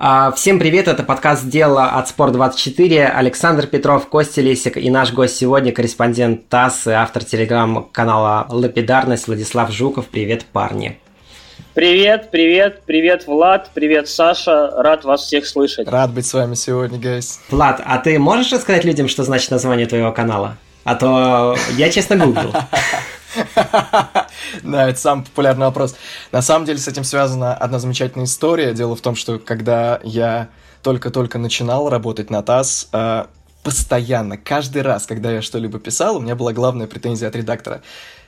А, всем привет, это подкаст «Дело от Спорт24». Александр Петров, Костя Лесик и наш гость сегодня, корреспондент ТАСС и автор телеграм-канала «Лапидарность» Владислав Жуков. Привет, парни. Привет, привет, привет, Влад, привет, Саша. Рад вас всех слышать. Рад быть с вами сегодня, гайс. Влад, а ты можешь рассказать людям, что значит название твоего канала? А то я честно гуглил. Да, это самый популярный вопрос. На самом деле с этим связана одна замечательная история. Дело в том, что когда я только-только начинал работать на ТАСС, э, постоянно, каждый раз, когда я что-либо писал, у меня была главная претензия от редактора.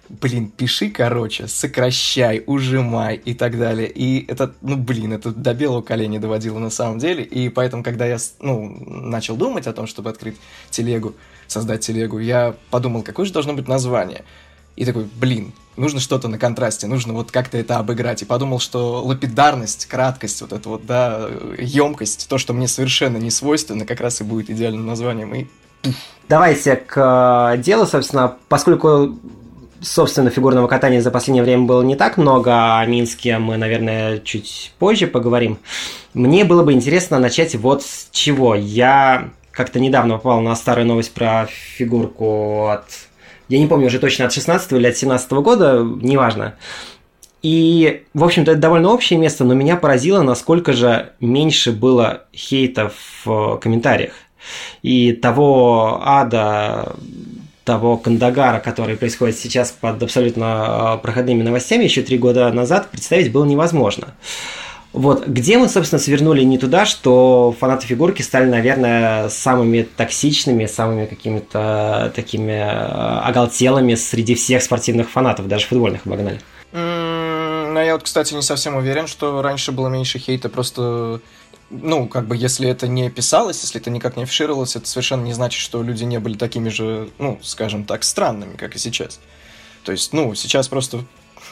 Блин, пиши короче, сокращай, ужимай и так далее. И это, ну, блин, это до белого коленя доводило на самом деле. И поэтому, когда я, ну, начал думать о том, чтобы открыть телегу, создать телегу, я подумал, какое же должно быть название. И такой, блин, нужно что-то на контрасте, нужно вот как-то это обыграть. И подумал, что лапидарность, краткость, вот эта вот, да, емкость, то, что мне совершенно не свойственно, как раз и будет идеальным названием. И Давайте к э, делу, собственно, поскольку собственно, фигурного катания за последнее время было не так много, о Минске мы, наверное, чуть позже поговорим. Мне было бы интересно начать вот с чего. Я как-то недавно попал на старую новость про фигурку от я не помню уже точно от 16 или от 17 года, неважно. И, в общем-то, это довольно общее место, но меня поразило, насколько же меньше было хейта в комментариях. И того ада, того Кандагара, который происходит сейчас под абсолютно а, проходными новостями еще три года назад, представить было невозможно. Вот, где мы, собственно, свернули не туда, что фанаты фигурки стали, наверное, самыми токсичными, самыми какими-то такими э, оголтелыми среди всех спортивных фанатов, даже футбольных обогнали. Ну, я вот, кстати, не совсем уверен, что раньше было меньше хейта, просто ну, как бы, если это не писалось, если это никак не афишировалось, это совершенно не значит, что люди не были такими же, ну, скажем так, странными, как и сейчас. То есть, ну, сейчас просто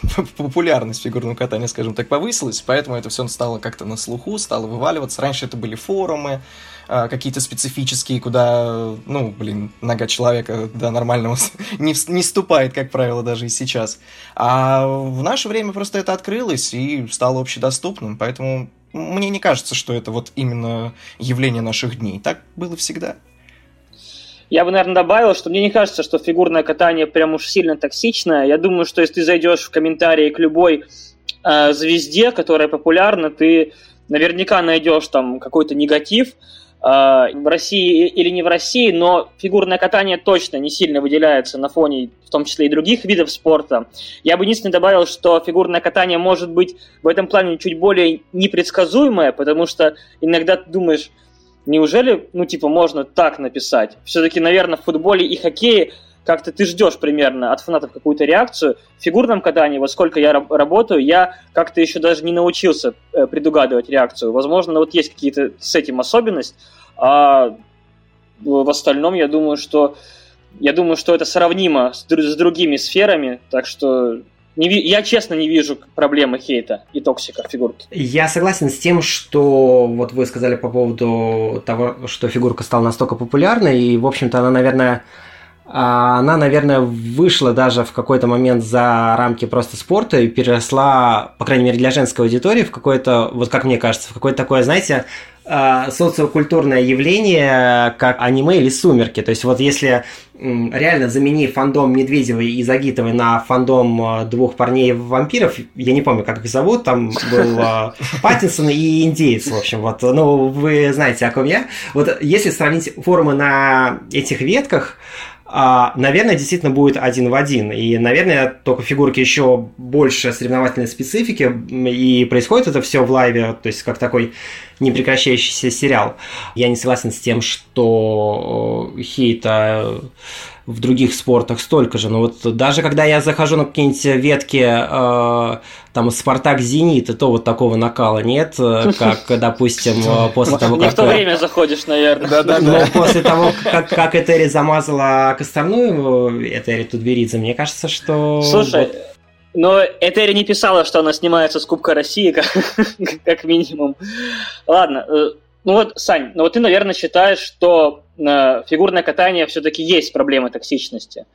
популярность фигурного катания, скажем так, повысилась, поэтому это все стало как-то на слуху, стало вываливаться. Раньше это были форумы, а, какие-то специфические, куда, ну, блин, нога человека до нормального не, не ступает, как правило, даже и сейчас. А в наше время просто это открылось и стало общедоступным, поэтому мне не кажется, что это вот именно явление наших дней. Так было всегда. Я бы, наверное, добавил, что мне не кажется, что фигурное катание прям уж сильно токсичное. Я думаю, что если ты зайдешь в комментарии к любой э, звезде, которая популярна, ты наверняка найдешь там какой-то негатив, э, в России или не в России, но фигурное катание точно не сильно выделяется на фоне, в том числе и других видов спорта. Я бы единственное добавил, что фигурное катание может быть в этом плане чуть более непредсказуемое, потому что иногда ты думаешь, Неужели, ну, типа, можно так написать? Все-таки, наверное, в футболе и хоккее как-то ты ждешь примерно от фанатов какую-то реакцию. В фигурном катании, вот сколько я работаю, я как-то еще даже не научился э, предугадывать реакцию. Возможно, вот есть какие-то с этим особенность, а в остальном я думаю, что я думаю, что это сравнимо с, с другими сферами, так что не, я честно не вижу проблемы хейта и токсика в фигурке. Я согласен с тем, что вот вы сказали по поводу того, что фигурка стала настолько популярной, и, в общем-то, она, наверное, она, наверное, вышла даже в какой-то момент за рамки просто спорта и переросла, по крайней мере, для женской аудитории в какое-то, вот как мне кажется, в какое-то такое, знаете, а, социокультурное явление, как аниме или сумерки. То есть вот если реально заменив фандом Медведевой и Загитовой на фандом а, двух парней-вампиров, я не помню, как их зовут, там был а, Паттинсон и Индеец, в общем, вот, ну, вы знаете, о ком я. Вот если сравнить форумы на этих ветках, а, наверное, действительно будет один в один. И, наверное, только фигурки еще больше соревновательной специфики, и происходит это все в лайве, то есть как такой непрекращающийся сериал. Я не согласен с тем, что э, хейта в других спортах столько же. Но вот даже когда я захожу на какие-нибудь ветки, э, там, Спартак Зенит, и то вот такого накала нет, как, допустим, после того, как... Не в то время заходишь, наверное. После того, как, как Этери замазала Косторную, Этери Тутберидзе, мне кажется, что... Слушай, но Этери не писала, что она снимается с Кубка России, как, как минимум. Ладно, э, ну вот, Сань, ну вот ты, наверное, считаешь, что э, фигурное катание все-таки есть проблема токсичности.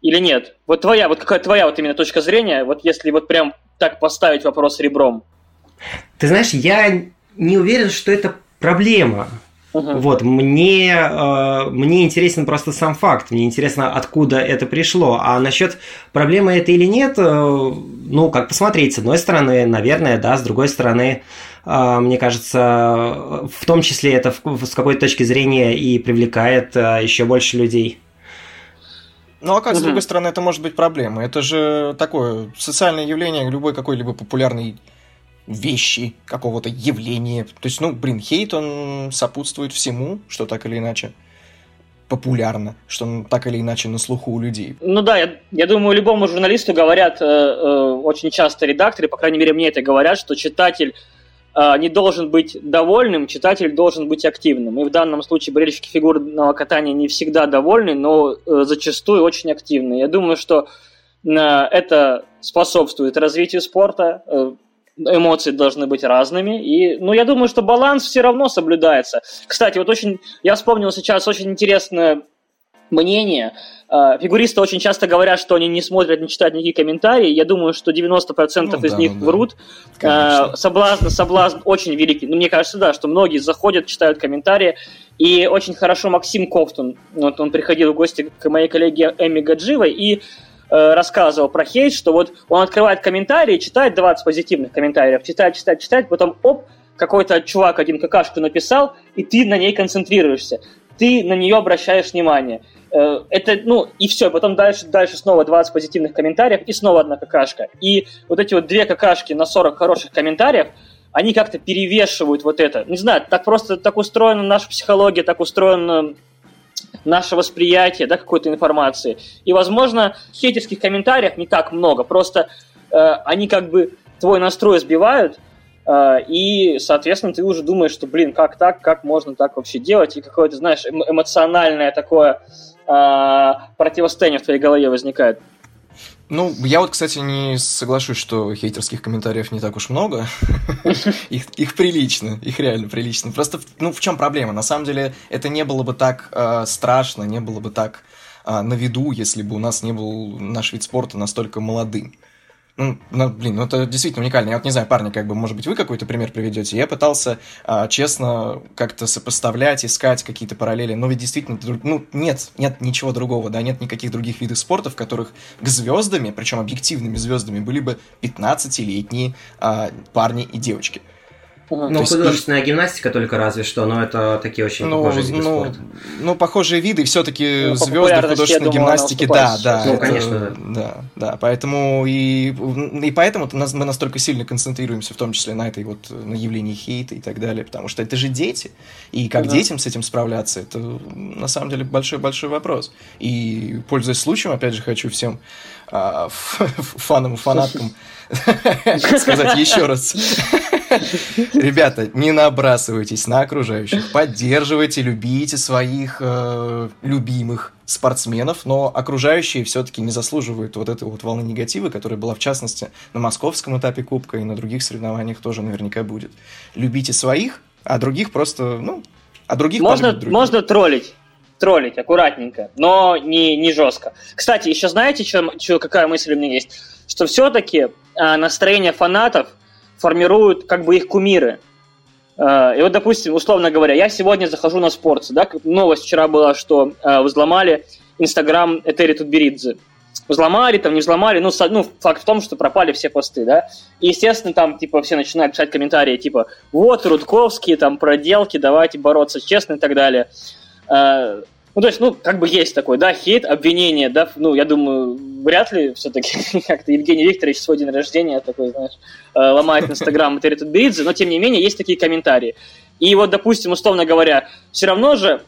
Или нет? Вот твоя, вот какая твоя вот именно точка зрения, вот если вот прям так поставить вопрос ребром? Ты знаешь, я не уверен, что это проблема. Uh-huh. Вот, мне, э, мне интересен просто сам факт, мне интересно, откуда это пришло. А насчет проблемы это или нет, э, ну, как посмотреть. С одной стороны, наверное, да, с другой стороны, мне кажется, в том числе это с какой-то точки зрения и привлекает э, еще больше людей. Ну а как, с другой стороны, это может быть проблемой? Это же такое социальное явление любой какой-либо популярной вещи, какого-то явления. То есть, ну, блин, хейт, он сопутствует всему, что так или иначе популярно, что он так или иначе на слуху у людей. Ну да, я, я думаю, любому журналисту говорят э, э, очень часто редакторы, по крайней мере, мне это говорят, что читатель не должен быть довольным, читатель должен быть активным. И в данном случае болельщики фигурного катания не всегда довольны, но э, зачастую очень активны. Я думаю, что э, это способствует развитию спорта, э, эмоции должны быть разными. И, ну, я думаю, что баланс все равно соблюдается. Кстати, вот очень, я вспомнил сейчас очень интересное мнение. А, фигуристы очень часто говорят, что они не смотрят, не читают никакие комментарии. Я думаю, что 90% ну, из да, них ну, врут. Да. Соблазн, соблазн очень великий. Ну, мне кажется, да, что многие заходят, читают комментарии. И очень хорошо Максим Кофтун, вот он приходил в гости к моей коллеге Эми Гадживой, и Э, рассказывал про хейт, что вот он открывает комментарии, читает 20 позитивных комментариев, читает, читает, читает, потом оп, какой-то чувак один какашку написал, и ты на ней концентрируешься, ты на нее обращаешь внимание. Э, это, ну, и все, потом дальше, дальше снова 20 позитивных комментариев, и снова одна какашка. И вот эти вот две какашки на 40 хороших комментариев, они как-то перевешивают вот это. Не знаю, так просто так устроена наша психология, так устроена наше восприятие да, какой-то информации. И, возможно, хейтерских комментариев не так много, просто э, они как бы твой настрой сбивают, и, соответственно, ты уже думаешь, что, блин, как так, как можно так вообще делать, и какое-то, знаешь, эмоциональное такое э, противостояние в твоей голове возникает. Ну, я вот, кстати, не соглашусь, что хейтерских комментариев не так уж много. их, их прилично, их реально прилично. Просто, ну, в чем проблема? На самом деле, это не было бы так э, страшно, не было бы так э, на виду, если бы у нас не был наш вид спорта настолько молодым. Ну, ну, блин, ну это действительно уникально. Я вот не знаю, парни, как бы, может быть, вы какой-то пример приведете. Я пытался а, честно как-то сопоставлять, искать какие-то параллели, но ведь действительно, ну, нет, нет ничего другого, да, нет никаких других видов спорта, в которых к звездами, причем объективными звездами, были бы 15-летние а, парни и девочки. Ну, художественная и... гимнастика только разве что, но это такие очень ну, похожие виды ну, спорта. Ну, похожие виды, все-таки ну, звезды художественной думаю, гимнастики, да, да. Ну, это, конечно, да. Да, да, поэтому и, и поэтому мы настолько сильно концентрируемся, в том числе на этой вот, на явлении хейта и так далее, потому что это же дети, и как да. детям с этим справляться, это на самом деле большой-большой вопрос. И, пользуясь случаем, опять же, хочу всем а, фанам и фанаткам сказать еще раз. Ребята, не набрасывайтесь на окружающих, поддерживайте, любите своих э, любимых спортсменов, но окружающие все-таки не заслуживают вот этой вот волны негатива, которая была в частности на московском этапе Кубка и на других соревнованиях тоже наверняка будет. Любите своих, а других просто, ну, а других можно, можно троллить троллить аккуратненько, но не, не жестко. Кстати, еще знаете, что, что, какая мысль у меня есть? Что все-таки э, настроение фанатов формируют как бы их кумиры. Э, и вот, допустим, условно говоря, я сегодня захожу на спорт, да, новость вчера была, что э, взломали Инстаграм Этери Тутберидзе. Взломали, там не взломали, ну, ну, факт в том, что пропали все посты, да. И, естественно, там, типа, все начинают писать комментарии, типа, вот, Рудковские, там, проделки, давайте бороться честно и так далее. Э, ну, то есть, ну, как бы есть такой, да, хейт, обвинение, да, ну, я думаю, вряд ли все-таки как-то Евгений Викторович свой день рождения такой, знаешь, э, ломает Инстаграм и Беридзе, но, тем не менее, есть такие комментарии. И вот, допустим, условно говоря, все равно же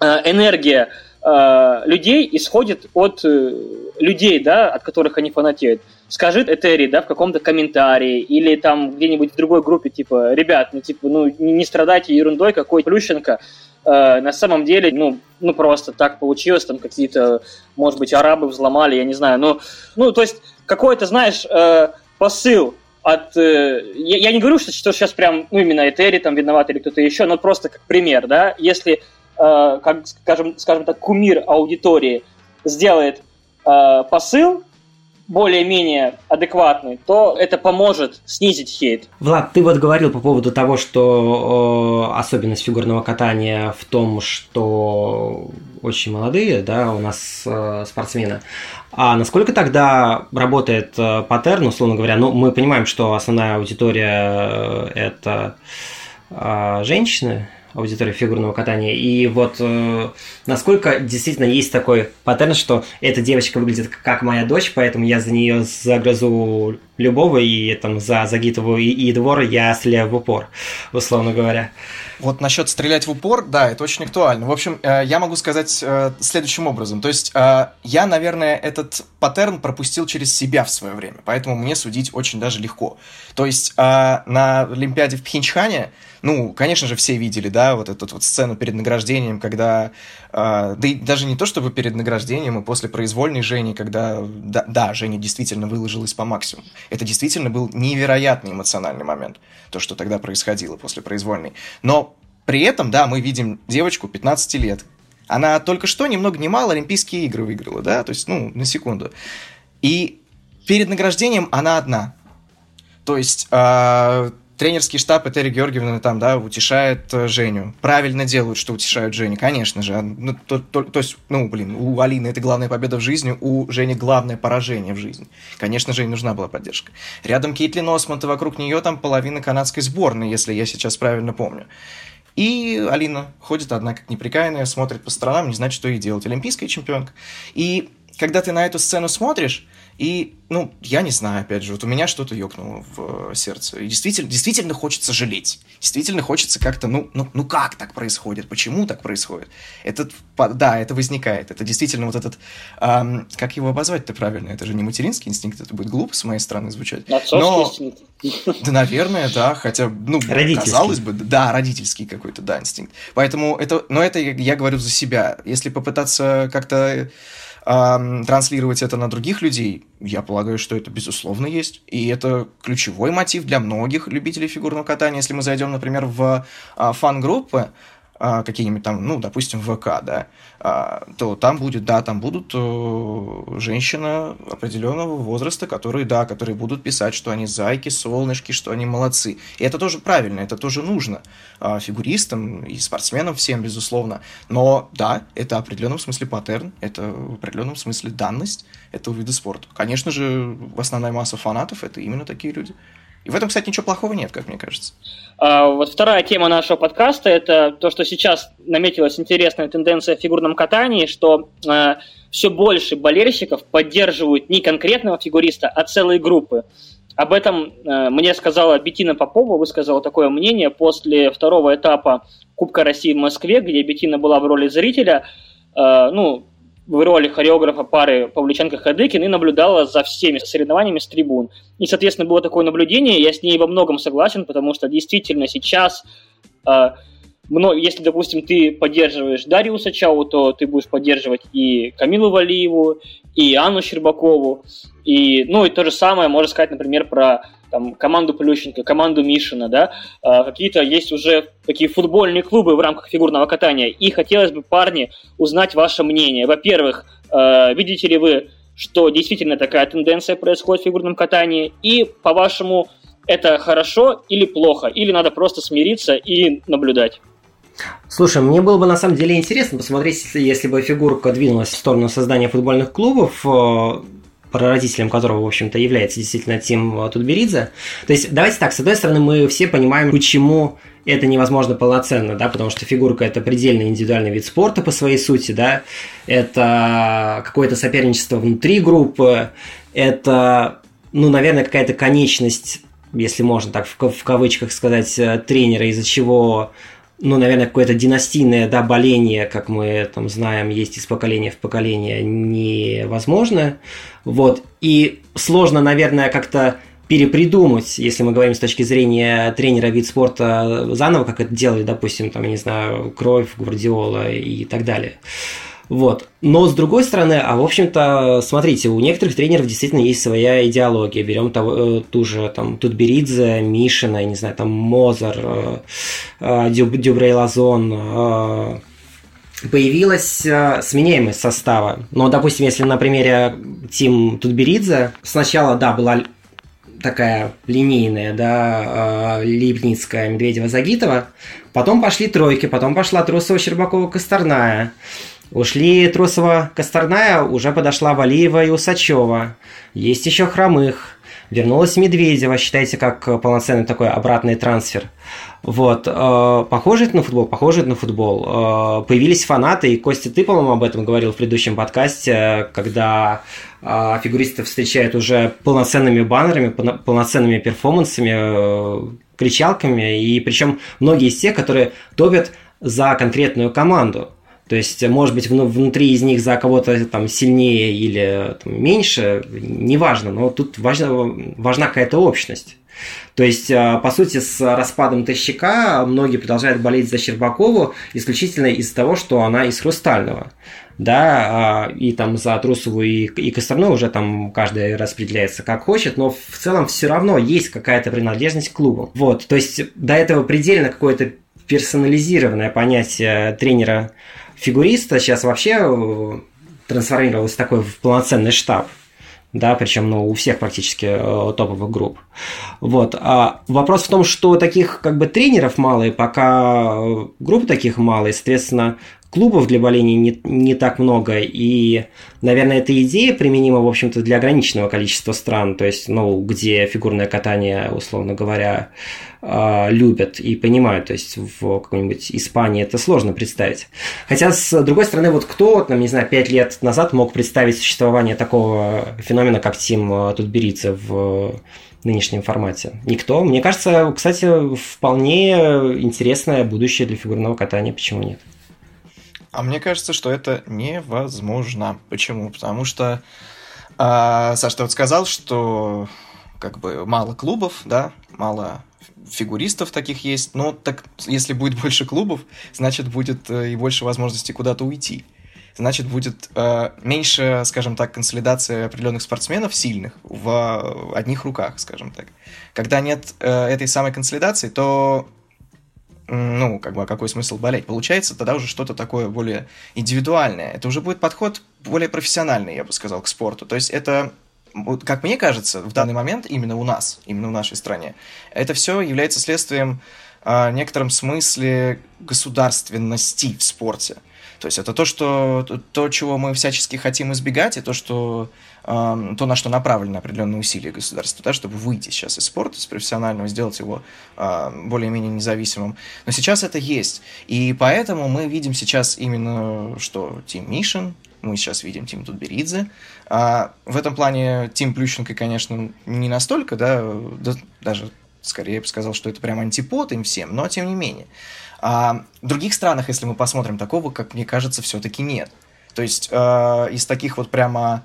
э, энергия людей исходит от людей, да, от которых они фанатеют. Скажет Этери, да, в каком-то комментарии или там где-нибудь в другой группе, типа, ребят, ну, типа, ну, не страдайте ерундой, какой Плющенко Э, на самом деле, ну, ну, просто так получилось, там какие-то, может быть, арабы взломали, я не знаю, ну, ну то есть какой-то, знаешь, э, посыл от... Э, я, я не говорю, что, что сейчас прям, ну, именно Этери там виноват или кто-то еще, но просто как пример, да, если, э, как, скажем, скажем так, кумир аудитории сделает э, посыл, более-менее адекватный, то это поможет снизить хейт. Влад, ты вот говорил по поводу того, что э, особенность фигурного катания в том, что очень молодые, да, у нас э, спортсмены. А насколько тогда работает э, паттерн, условно говоря? Ну, мы понимаем, что основная аудитория э, это э, женщины, аудитория фигурного катания. И вот э, насколько действительно есть такой паттерн, что эта девочка выглядит как моя дочь, поэтому я за нее загрызу любого, и там за Загитову и, и двор я стреляю в упор, условно говоря. Вот насчет стрелять в упор, да, это очень актуально. В общем, э, я могу сказать э, следующим образом. То есть э, я, наверное, этот паттерн пропустил через себя в свое время, поэтому мне судить очень даже легко. То есть на Олимпиаде в Пхенчхане, ну, конечно же, все видели, да, вот эту вот сцену перед награждением, когда, да и даже не то чтобы перед награждением, и после произвольной Жени, когда, да, да, Женя действительно выложилась по максимуму. Это действительно был невероятный эмоциональный момент, то, что тогда происходило после произвольной. Но при этом, да, мы видим девочку 15 лет. Она только что немного много ни мало Олимпийские игры выиграла, да, то есть, ну, на секунду. И перед награждением она одна. То есть э, тренерский штаб и Терри Георгиевна там, да, утешает э, Женю. Правильно делают, что утешают Женю, конечно же. Ну, то, то, то есть, ну, блин, у Алины это главная победа в жизни, у Жени главное поражение в жизни. Конечно, Жене нужна была поддержка. Рядом Кейтлин Осмонт, и вокруг нее там половина канадской сборной, если я сейчас правильно помню. И Алина ходит одна, как неприкаянная, смотрит по сторонам, не знает, что ей делать. Олимпийская чемпионка. И когда ты на эту сцену смотришь, и, ну, я не знаю, опять же, вот у меня что-то ёкнуло в э, сердце. И действительно, действительно хочется жалеть. Действительно хочется как-то, ну, ну, ну как так происходит? Почему так происходит? Этот, да, это возникает. Это действительно вот этот, эм, как его обозвать-то правильно? Это же не материнский инстинкт, это будет глупо с моей стороны звучать. Отцовский Но, инстинкт. Да, наверное, да, хотя, ну, казалось бы, да, родительский какой-то, да, инстинкт. Поэтому это, но это я говорю за себя. Если попытаться как-то э, транслировать это на других людей, я полагаю, что это безусловно есть. И это ключевой мотив для многих любителей фигурного катания. Если мы зайдем, например, в э, фан-группы, а, какие-нибудь там, ну, допустим, ВК, да, а, то там будет, да, там будут э, женщины определенного возраста, которые, да, которые будут писать, что они зайки, солнышки, что они молодцы. И это тоже правильно, это тоже нужно а, фигуристам и спортсменам всем, безусловно. Но, да, это в определенном смысле паттерн, это в определенном смысле данность этого вида спорта. Конечно же, основная масса фанатов – это именно такие люди. И в этом, кстати, ничего плохого нет, как мне кажется. А, вот вторая тема нашего подкаста – это то, что сейчас наметилась интересная тенденция в фигурном катании, что э, все больше болельщиков поддерживают не конкретного фигуриста, а целые группы. Об этом э, мне сказала Бетина Попова, высказала такое мнение после второго этапа Кубка России в Москве, где Бетина была в роли зрителя. Э, ну, в роли хореографа пары Павличенко-Хадыкин и наблюдала за всеми соревнованиями с трибун. И, соответственно, было такое наблюдение, я с ней во многом согласен, потому что действительно сейчас, э, если, допустим, ты поддерживаешь Дариуса Чау, то ты будешь поддерживать и Камилу Валиеву, и Анну Щербакову, и, ну, и то же самое можно сказать, например, про там, команду Плющенко, команду Мишина, да, э, какие-то есть уже такие футбольные клубы в рамках фигурного катания, и хотелось бы, парни, узнать ваше мнение. Во-первых, э, видите ли вы, что действительно такая тенденция происходит в фигурном катании, и, по-вашему, это хорошо или плохо, или надо просто смириться и наблюдать? Слушай, мне было бы на самом деле интересно посмотреть, если, если бы фигурка двинулась в сторону создания футбольных клубов, э, прародителем которого, в общем-то, является действительно Тим Тутберидзе. То есть, давайте так, с одной стороны, мы все понимаем, почему это невозможно полноценно, да, потому что фигурка – это предельно индивидуальный вид спорта по своей сути, да, это какое-то соперничество внутри группы, это, ну, наверное, какая-то конечность, если можно так в кавычках сказать, э, тренера, из-за чего ну, наверное, какое-то династийное, да, боление, как мы там знаем, есть из поколения в поколение, невозможно. Вот. И сложно, наверное, как-то перепридумать, если мы говорим с точки зрения тренера вид спорта заново, как это делали, допустим, там, я не знаю, Кровь, Гвардиола и так далее. Вот. Но с другой стороны, а в общем-то, смотрите, у некоторых тренеров действительно есть своя идеология. Берем того, э, ту же там Тутберидзе, Мишина, я не знаю, там Мозер, э, э, Дюбрей Лазон, появилась э, сменяемость состава. Но, допустим, если на примере Тим Тутберидзе, сначала, да, была такая линейная, да, э, Липницкая, Медведева, Загитова, потом пошли тройки, потом пошла Трусова, Щербакова, Косторная. Ушли Трусова, Косторная, уже подошла Валиева и Усачева. Есть еще Хромых. Вернулась Медведева, считайте, как полноценный такой обратный трансфер. Вот. Э, похоже это на футбол? Похоже это на футбол. Э, появились фанаты, и Костя, ты, по-моему, об этом говорил в предыдущем подкасте, когда э, фигуристов встречают уже полноценными баннерами, полноценными перформансами, кричалками, и причем многие из тех, которые топят за конкретную команду. То есть, может быть, внутри из них за кого-то там сильнее или там, меньше, неважно, но тут важна, важна какая-то общность. То есть, а, по сути, с распадом Тащика многие продолжают болеть за Щербакову исключительно из-за того, что она из Хрустального. Да, а, и там за Трусову и, и Косторной уже там каждый распределяется как хочет, но в целом все равно есть какая-то принадлежность к клубу. Вот, то есть до этого предельно какое-то персонализированное понятие тренера фигуриста сейчас вообще э, трансформировался такой в полноценный штаб да, причем ну, у всех практически э, топовых групп. Вот. А вопрос в том, что таких как бы тренеров мало, и пока э, групп таких мало, и, соответственно, клубов для боления не, не так много, и, наверное, эта идея применима, в общем-то, для ограниченного количества стран, то есть, ну, где фигурное катание, условно говоря, э, любят и понимают, то есть в какой-нибудь Испании это сложно представить. Хотя, с другой стороны, вот кто, там, не знаю, пять лет назад мог представить существование такого феномена, как Тим Тутберидзе в нынешнем формате? Никто. Мне кажется, кстати, вполне интересное будущее для фигурного катания, почему нет? А мне кажется, что это невозможно. Почему? Потому что э, Саш, ты вот сказал, что как бы мало клубов, да, мало фигуристов таких есть. Но так если будет больше клубов, значит будет э, и больше возможностей куда-то уйти. Значит будет э, меньше, скажем так, консолидации определенных спортсменов сильных в одних руках, скажем так. Когда нет э, этой самой консолидации, то ну, как бы, а какой смысл болеть? Получается тогда уже что-то такое более индивидуальное. Это уже будет подход более профессиональный, я бы сказал, к спорту. То есть это как мне кажется, в данный момент именно у нас, именно в нашей стране, это все является следствием а, в некотором смысле государственности в спорте. То есть это то, что, то, чего мы всячески хотим избегать, и то, что, э, то на что направлены определенные усилия государства, да, чтобы выйти сейчас из спорта, из профессионального, сделать его э, более-менее независимым. Но сейчас это есть. И поэтому мы видим сейчас именно, что Тим Мишин, мы сейчас видим Тим Тутберидзе. А в этом плане Тим Плющенко, конечно, не настолько, да, да даже скорее я бы сказал, что это прям антипод им всем, но тем не менее. А в других странах, если мы посмотрим, такого, как мне кажется, все-таки нет. То есть э, из таких вот прямо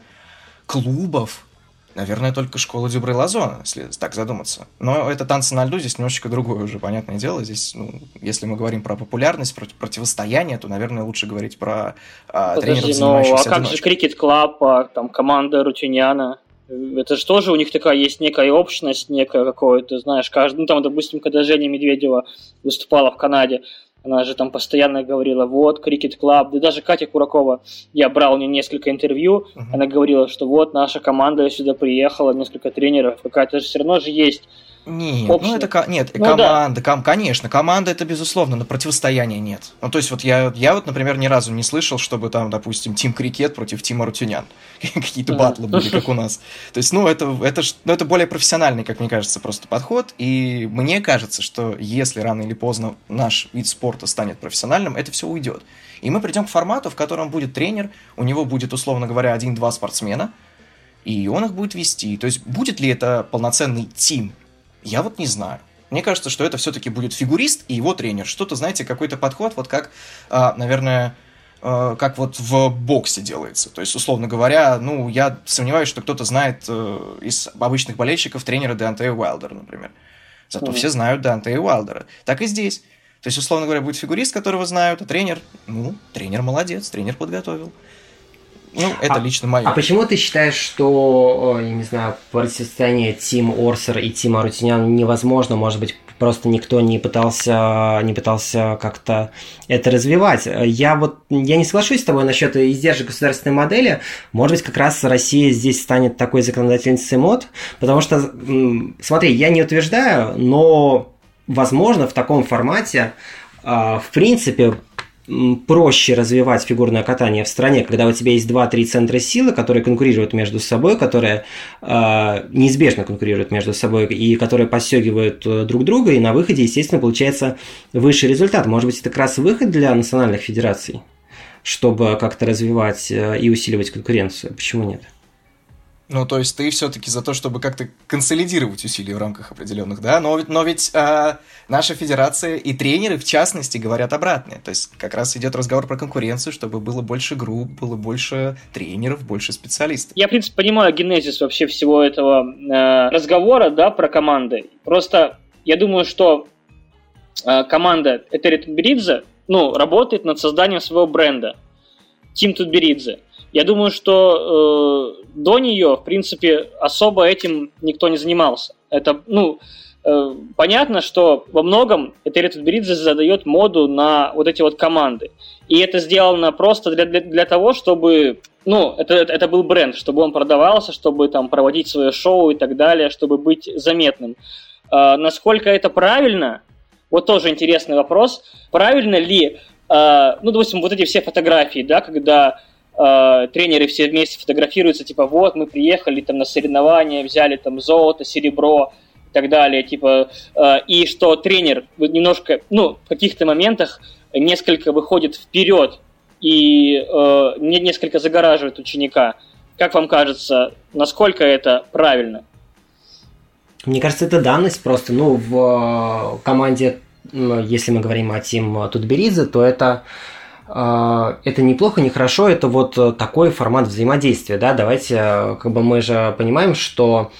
клубов, наверное, только школа Дюбры Лазона, если так задуматься. Но это танцы на льду, здесь немножечко другое уже, понятное дело. Здесь, ну, если мы говорим про популярность, про противостояние, то, наверное, лучше говорить про э, Подожди, тренеров, занимающихся ну, а как же Cricket Club, а, там, команда Арутюняна? Это же тоже у них такая есть некая общность, некая какое-то, знаешь, каждый, ну там, допустим, когда Женя Медведева выступала в Канаде, она же там постоянно говорила, вот, Cricket Club, да даже Катя Куракова, я брал у нее несколько интервью, uh-huh. она говорила, что вот наша команда сюда приехала, несколько тренеров, какая-то же все равно же есть нет, общем. ну это нет, ну, команда, да. ком, конечно, команда это безусловно, но противостояния нет. Ну то есть вот я, я вот, например, ни разу не слышал, чтобы там, допустим, Team Cricket против Team Арутюнян какие-то батлы были, как у нас. То есть, ну это это ну, это более профессиональный, как мне кажется, просто подход. И мне кажется, что если рано или поздно наш вид спорта станет профессиональным, это все уйдет. И мы придем к формату, в котором будет тренер, у него будет, условно говоря, один-два спортсмена, и он их будет вести. То есть будет ли это полноценный тим я вот не знаю. Мне кажется, что это все-таки будет фигурист и его тренер. Что-то, знаете, какой-то подход, вот как, а, наверное, а, как вот в боксе делается. То есть, условно говоря, ну, я сомневаюсь, что кто-то знает э, из обычных болельщиков тренера Деантея Уайлдера, например. Зато mm-hmm. все знают Деантея Уайлдера. Так и здесь. То есть, условно говоря, будет фигурист, которого знают, а тренер, ну, тренер молодец, тренер подготовил. Ну, это а, лично мое. А почему ты считаешь, что, я не знаю, противостояние Тим Орсер и Тима Рутинян невозможно? Может быть, просто никто не пытался, не пытался как-то это развивать. Я вот я не соглашусь с тобой насчет издержек государственной модели. Может быть, как раз Россия здесь станет такой законодательницей мод, потому что, смотри, я не утверждаю, но возможно в таком формате а, в принципе проще развивать фигурное катание в стране, когда у тебя есть 2-3 центра силы, которые конкурируют между собой, которые э, неизбежно конкурируют между собой и которые подстегивают э, друг друга, и на выходе, естественно, получается высший результат. Может быть, это как раз выход для национальных федераций, чтобы как-то развивать э, и усиливать конкуренцию. Почему нет? Ну, то есть ты все-таки за то, чтобы как-то консолидировать усилия в рамках определенных, да? Но, но ведь э, наша федерация и тренеры, в частности, говорят обратное. То есть как раз идет разговор про конкуренцию, чтобы было больше групп, было больше тренеров, больше специалистов. Я, в принципе, понимаю генезис вообще всего этого э, разговора, да, про команды. Просто я думаю, что э, команда Этери Тутберидзе, ну, работает над созданием своего бренда. Тим Тутберидзе. Я думаю, что э, до нее, в принципе, особо этим никто не занимался. Это, ну, э, понятно, что во многом Этери Тутберидзе задает моду на вот эти вот команды. И это сделано просто для, для, для того, чтобы, ну, это, это был бренд, чтобы он продавался, чтобы там проводить свое шоу и так далее, чтобы быть заметным. Э, насколько это правильно, вот тоже интересный вопрос. Правильно ли, э, ну, допустим, вот эти все фотографии, да, когда э, тренеры все вместе фотографируются, типа, вот, мы приехали там на соревнования, взяли там золото, серебро и так далее, типа, э, и что тренер немножко, ну, в каких-то моментах несколько выходит вперед и э, несколько загораживает ученика. Как вам кажется, насколько это правильно? Мне кажется, это данность просто. Ну, в команде, если мы говорим о Тим Тутберидзе, то это это неплохо, не хорошо, это вот э, такой формат взаимодействия, да, давайте, э, как бы мы же понимаем, что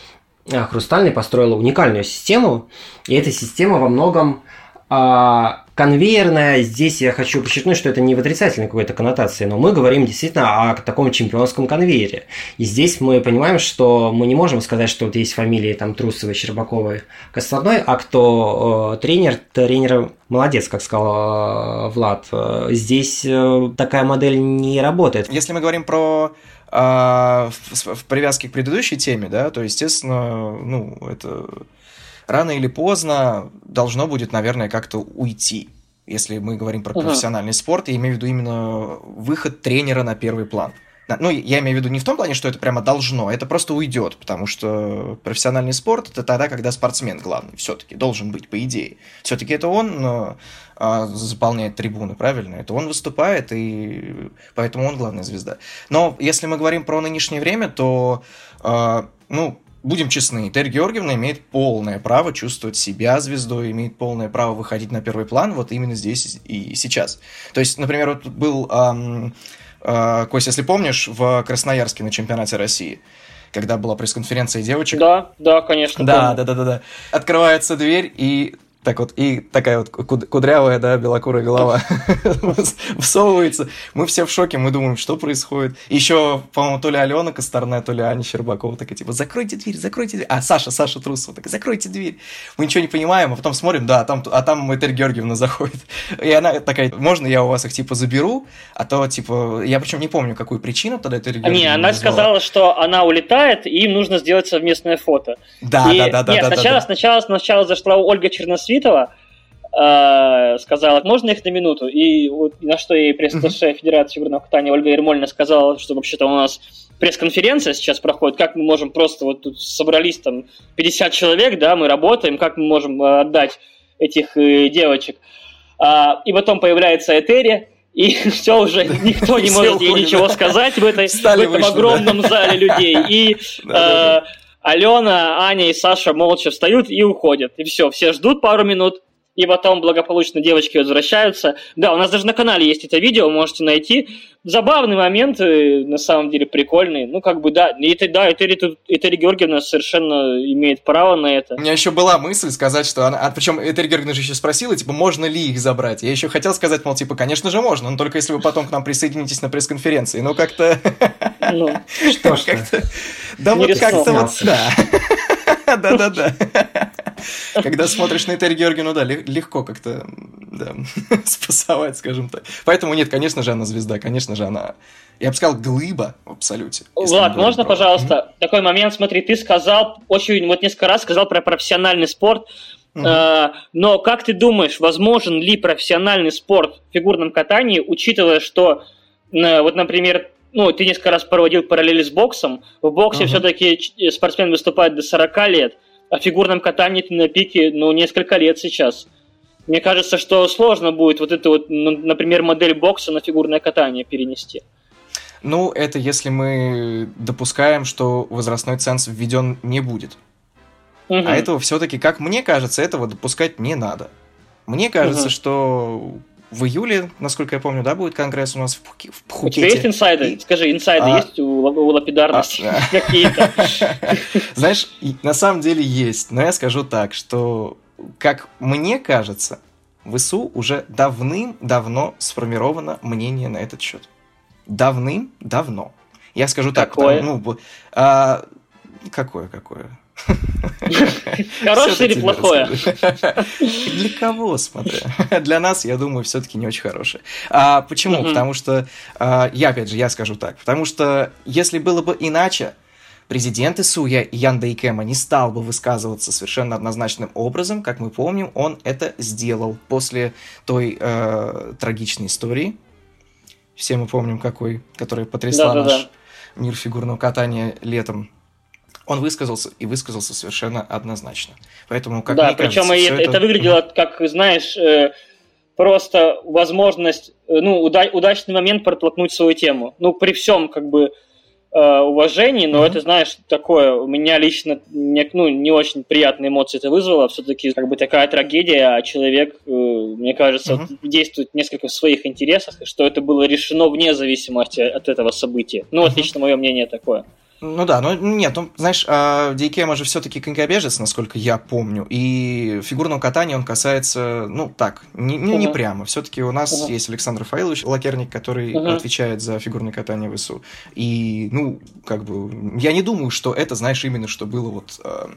э, Хрустальный построил уникальную систему, и эта система во многом а, конвейерная, здесь я хочу подчеркнуть, что это не в отрицательной какой-то коннотации, но мы говорим действительно о таком чемпионском конвейере. И здесь мы понимаем, что мы не можем сказать, что вот есть фамилии там Трусовой, Щербаковой, Костладной, а кто э, тренер, тренер молодец, как сказал э, Влад. Здесь э, такая модель не работает. Если мы говорим про э, в, в привязке к предыдущей теме, да, то, естественно, ну, это рано или поздно должно будет, наверное, как-то уйти. Если мы говорим про профессиональный uh-huh. спорт, я имею в виду именно выход тренера на первый план. Ну, я имею в виду не в том плане, что это прямо должно, это просто уйдет, потому что профессиональный спорт это тогда, когда спортсмен главный все-таки должен быть, по идее. Все-таки это он но, а, заполняет трибуны, правильно? Это он выступает, и поэтому он главная звезда. Но если мы говорим про нынешнее время, то, а, ну, будем честны, Терри Георгиевна имеет полное право чувствовать себя звездой, имеет полное право выходить на первый план вот именно здесь и сейчас. То есть, например, вот был, эм, э, Костя, если помнишь, в Красноярске на чемпионате России, когда была пресс-конференция девочек. Да, да, конечно. Да, да, да, да, да. Открывается дверь, и так вот, и такая вот кудрявая, да, белокурая голова всовывается. Мы все в шоке, мы думаем, что происходит. Еще, по-моему, то ли Алена Косторная, то ли Аня Щербакова такая, типа, закройте дверь, закройте дверь. А, Саша, Саша Трусова, так закройте дверь. Мы ничего не понимаем, а потом смотрим, да, а там, а там Этель Георгиевна заходит. И она такая, можно я у вас их, типа, заберу? А то, типа, я причем не помню, какую причину тогда Этель Георгиевна Не, она назвала. сказала, что она улетает, и им нужно сделать совместное фото. Да, и, да, да, да. Нет, да, сначала, да, сначала, сначала зашла Ольга Черносвет, Свитова э, сказала, можно их на минуту? И вот, на что ей пресс-атташе Федерации фигурного катания Ольга Ермольна сказала, что вообще-то у нас пресс-конференция сейчас проходит, как мы можем просто, вот тут собрались там 50 человек, да, мы работаем, как мы можем э, отдать этих э, девочек. А, и потом появляется Этери, и все уже никто не может ей ничего сказать в, этой, в этом огромном зале людей. И Алена, Аня и Саша молча встают и уходят. И все, все ждут пару минут, и потом благополучно девочки возвращаются. Да, у нас даже на канале есть это видео, можете найти. Забавный момент, э, на самом деле прикольный. Ну, как бы, да, и это, да, Этери, Этери Георгиевна совершенно имеет право на это. У меня еще была мысль сказать, что она... А причем Этери Георгиевна же еще спросила, типа, можно ли их забрать? Я еще хотел сказать, мол, типа, конечно же можно, но только если вы потом к нам присоединитесь на пресс-конференции. Ну, как-то... Ну, что ж Да вот как-то вот, да. Да-да-да. Когда смотришь на Этери Георгину, да, легко как-то да, спасовать, скажем так. Поэтому нет, конечно же, она звезда, конечно же, она я бы сказал, глыба в абсолюте. Влад, можно, про... пожалуйста, mm-hmm. такой момент, смотри, ты сказал, очень, вот несколько раз сказал про профессиональный спорт, mm-hmm. э, но как ты думаешь, возможен ли профессиональный спорт в фигурном катании, учитывая, что, э, вот, например, ну, ты несколько раз проводил параллели с боксом, в боксе mm-hmm. все-таки спортсмен выступает до 40 лет, а в фигурном катании ты на пике, ну, несколько лет сейчас. Мне кажется, что сложно будет вот эту вот, ну, например, модель бокса на фигурное катание перенести. Ну, это если мы допускаем, что возрастной ценз введен не будет. Угу. А этого все-таки, как мне кажется, этого допускать не надо. Мне кажется, угу. что в июле, насколько я помню, да, будет конгресс у нас в, Пху- в Пхукете. У тебя есть инсайды? И... Скажи, инсайды а... есть у, у лапидарности а... какие-то? Знаешь, на самом деле есть, но я скажу так, что, как мне кажется, в ИСУ уже давным-давно сформировано мнение на этот счет. Давным-давно. Я скажу так, какое? Потому, ну, а, какое, какое? Хорошее или плохое? Для кого, смотря? Для нас, я думаю, все-таки не очень хорошее. А почему? Потому что, а, я опять же, я скажу так, потому что если было бы иначе, президент Исуя Ян Дейкема не стал бы высказываться совершенно однозначным образом, как мы помним, он это сделал после той э, трагичной истории, все мы помним какой, которая потрясла да, наш да. мир фигурного катания летом он высказался и высказался совершенно однозначно. Поэтому, как да, причем кажется, это, это выглядело, как, знаешь, э, просто возможность, э, ну, уда- удачный момент протолкнуть свою тему. Ну, при всем, как бы, э, уважении, но mm-hmm. это, знаешь, такое, у меня лично не, ну, не очень приятные эмоции это вызвало, все-таки как бы такая трагедия, а человек, мне кажется, mm-hmm. действует несколько в своих интересах, что это было решено вне зависимости от этого события. Ну, mm-hmm. вот лично мое мнение такое. Ну да, но нет, ну, знаешь, а, Дейкема же все-таки конькобежец, насколько я помню, и фигурного катания он касается, ну так, не, не, не прямо. Все-таки у нас uh есть Александр Фаилович Лакерник, который uh отвечает за фигурное катание в ИСУ. И, ну, как бы, я не думаю, что это, знаешь, именно что было вот э,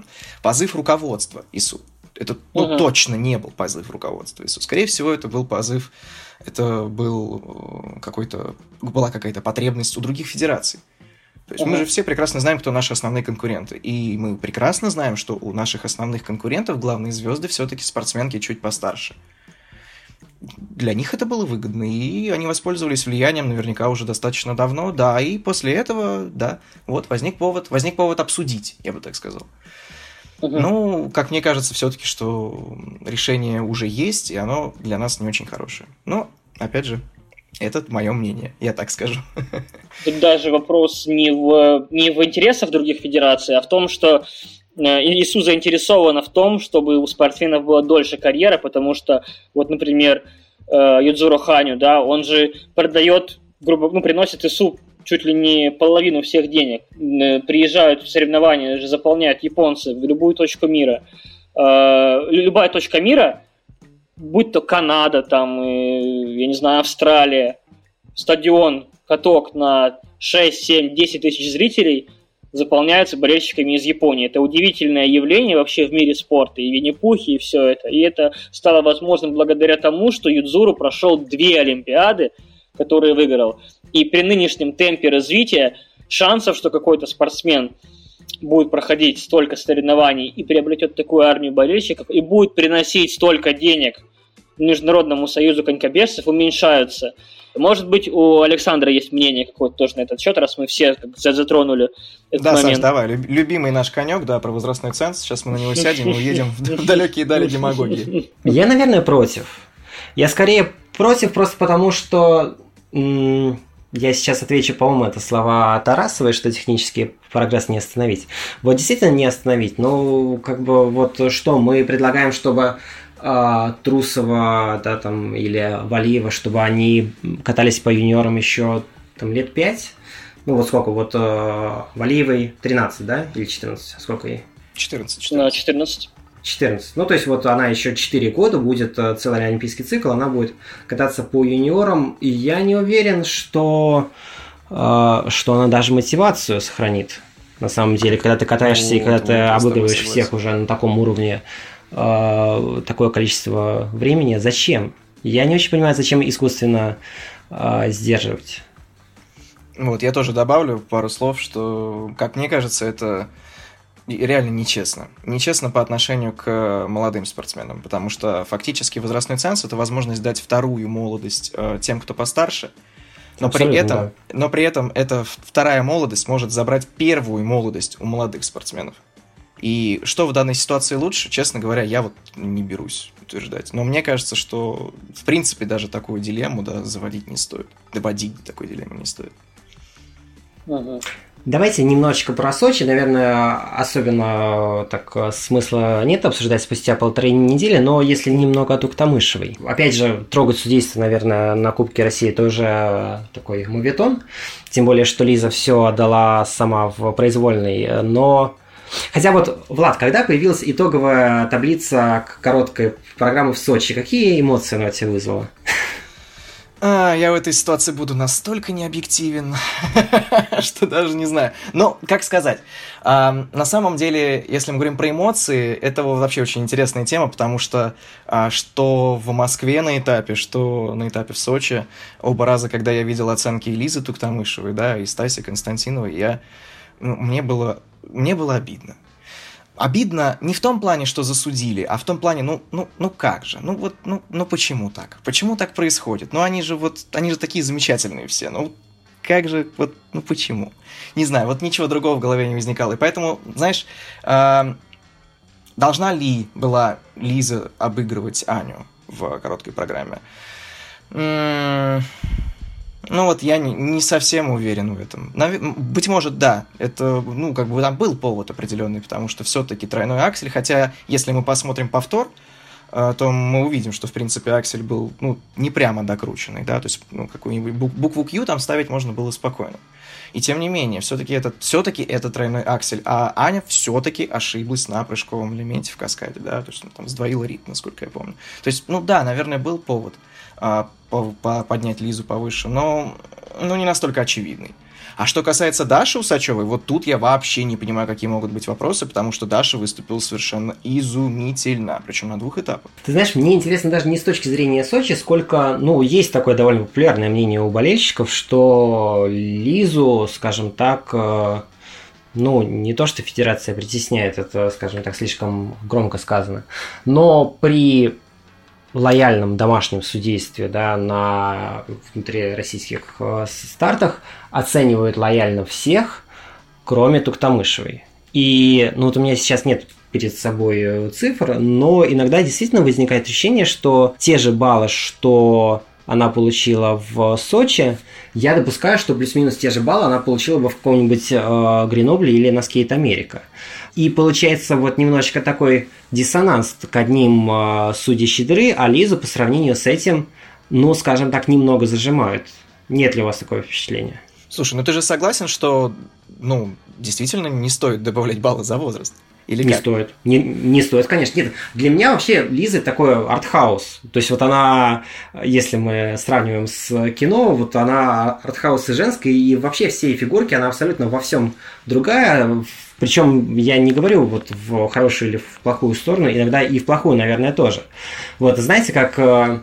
позыв руководства ИСУ. Это ну, uh точно не был позыв руководства ИСУ. Скорее всего, это был позыв, это был э, какой-то, была какая-то потребность у других федераций. То есть uh-huh. мы же все прекрасно знаем, кто наши основные конкуренты. И мы прекрасно знаем, что у наших основных конкурентов главные звезды все-таки спортсменки чуть постарше. Для них это было выгодно, и они воспользовались влиянием наверняка уже достаточно давно, да, и после этого, да, вот возник повод, возник повод обсудить, я бы так сказал. Uh-huh. Ну, как мне кажется, все-таки, что решение уже есть, и оно для нас не очень хорошее. Но, опять же, это мое мнение, я так скажу. Тут даже вопрос не в, не в интересах других федераций, а в том, что э, ИСУ заинтересована в том, чтобы у спортсменов была дольше карьера, потому что, вот, например, э, Юдзуро Ханю, да, он же продает, грубо, ну, приносит ИСУ чуть ли не половину всех денег. Э, приезжают в соревнования, заполняют японцы в любую точку мира. Любая точка мира будь то Канада, там, я не знаю, Австралия, стадион, каток на 6, 7, 10 тысяч зрителей заполняются болельщиками из Японии. Это удивительное явление вообще в мире спорта, и Винни-Пухи, и все это. И это стало возможным благодаря тому, что Юдзуру прошел две Олимпиады, которые выиграл. И при нынешнем темпе развития шансов, что какой-то спортсмен будет проходить столько соревнований и приобретет такую армию болельщиков, и будет приносить столько денег Международному союзу конькобежцев уменьшаются. Может быть, у Александра есть мнение какое-то тоже на этот счет, раз мы все затронули этот да, момент. Саш, давай. Любимый наш конек, да, про возрастной ценз. Сейчас мы на него сядем и уедем в далекие дали демагогии. Я, наверное, против. Я скорее против просто потому, что я сейчас отвечу, по-моему, это слова Тарасовой, что технический прогресс не остановить. Вот действительно не остановить. Ну, как бы вот что мы предлагаем, чтобы э, Трусова, да, там, или Валиева, чтобы они катались по юниорам еще там лет пять. Ну вот сколько, вот э, Валиевой 13, да, или 14, а сколько ей? 14, 14. 14. 14. Ну, то есть вот она еще 4 года будет целый олимпийский цикл, она будет кататься по юниорам, и я не уверен, что, э, что она даже мотивацию сохранит. На самом деле, когда ты катаешься ну, и когда ты обыгрываешь всех уже на таком уровне, э, такое количество времени, зачем? Я не очень понимаю, зачем искусственно э, сдерживать. Вот, я тоже добавлю пару слов, что, как мне кажется, это реально нечестно. Нечестно по отношению к молодым спортсменам, потому что фактически возрастной ценз – это возможность дать вторую молодость э, тем, кто постарше, но при, этом, да. но при этом эта вторая молодость может забрать первую молодость у молодых спортсменов. И что в данной ситуации лучше, честно говоря, я вот не берусь утверждать. Но мне кажется, что в принципе даже такую дилемму да, заводить не стоит. Доводить такой дилемму не стоит. Угу. Давайте немножечко про Сочи. Наверное, особенно так смысла нет обсуждать спустя полторы недели, но если немного о Туктамышевой. Опять же, трогать судейство, наверное, на Кубке России тоже такой мувитон. Тем более, что Лиза все отдала сама в произвольный. Но Хотя вот, Влад, когда появилась итоговая таблица короткой программы в Сочи, какие эмоции она тебе вызвала? А, я в этой ситуации буду настолько необъективен, что даже не знаю. Но, как сказать, а, на самом деле, если мы говорим про эмоции, это вообще очень интересная тема, потому что а, что в Москве на этапе, что на этапе в Сочи, оба раза, когда я видел оценки Элизы Туктамышевой, да, и Стаси Константиновой, я, ну, мне было, мне было обидно обидно не в том плане, что засудили, а в том плане, ну, ну, ну как же, ну вот, ну, ну почему так? Почему так происходит? Ну они же вот, они же такие замечательные все, ну как же, вот, ну почему? Не знаю, вот ничего другого в голове не возникало. И поэтому, знаешь, э, должна ли была Лиза обыгрывать Аню в короткой программе? М-м- ну вот я не, не совсем уверен в этом. Нав... Быть может, да, это, ну, как бы там был повод определенный, потому что все-таки тройной аксель, хотя если мы посмотрим повтор, э, то мы увидим, что, в принципе, аксель был, ну, не прямо докрученный, да, то есть, ну, какую-нибудь букву Q там ставить можно было спокойно. И тем не менее, все-таки это, все-таки это тройной аксель, а Аня все-таки ошиблась на прыжковом элементе в каскаде, да, то есть, ну, там сдвоила ритм, насколько я помню. То есть, ну, да, наверное, был повод а, по, по, поднять Лизу повыше, но ну, не настолько очевидный. А что касается Даши Усачевой, вот тут я вообще не понимаю, какие могут быть вопросы, потому что Даша выступила совершенно изумительно, причем на двух этапах. Ты знаешь, мне интересно даже не с точки зрения Сочи, сколько, ну, есть такое довольно популярное мнение у болельщиков, что Лизу, скажем так, э, ну, не то, что федерация притесняет, это, скажем так, слишком громко сказано, но при лояльном домашнем судействе да, на внутри российских э, стартах оценивают лояльно всех, кроме Туктамышевой. И ну вот у меня сейчас нет перед собой э, цифр, но иногда действительно возникает ощущение, что те же баллы, что она получила в Сочи, я допускаю, что плюс-минус те же баллы она получила бы в каком-нибудь э, Гренобле или на Скейт Америка. И получается вот немножечко такой диссонанс к одним э, судьи щедры, а Лизу по сравнению с этим, ну, скажем так, немного зажимают. Нет ли у вас такого впечатления? Слушай, ну ты же согласен, что, ну, действительно не стоит добавлять баллы за возраст? Или не как? стоит. Не, не стоит, конечно. Нет, для меня вообще Лиза такой артхаус. То есть вот она, если мы сравниваем с кино, вот она артхаус и женская, и вообще все фигурки, она абсолютно во всем другая. Причем я не говорю вот в хорошую или в плохую сторону, иногда и в плохую, наверное, тоже. Вот, знаете, как э,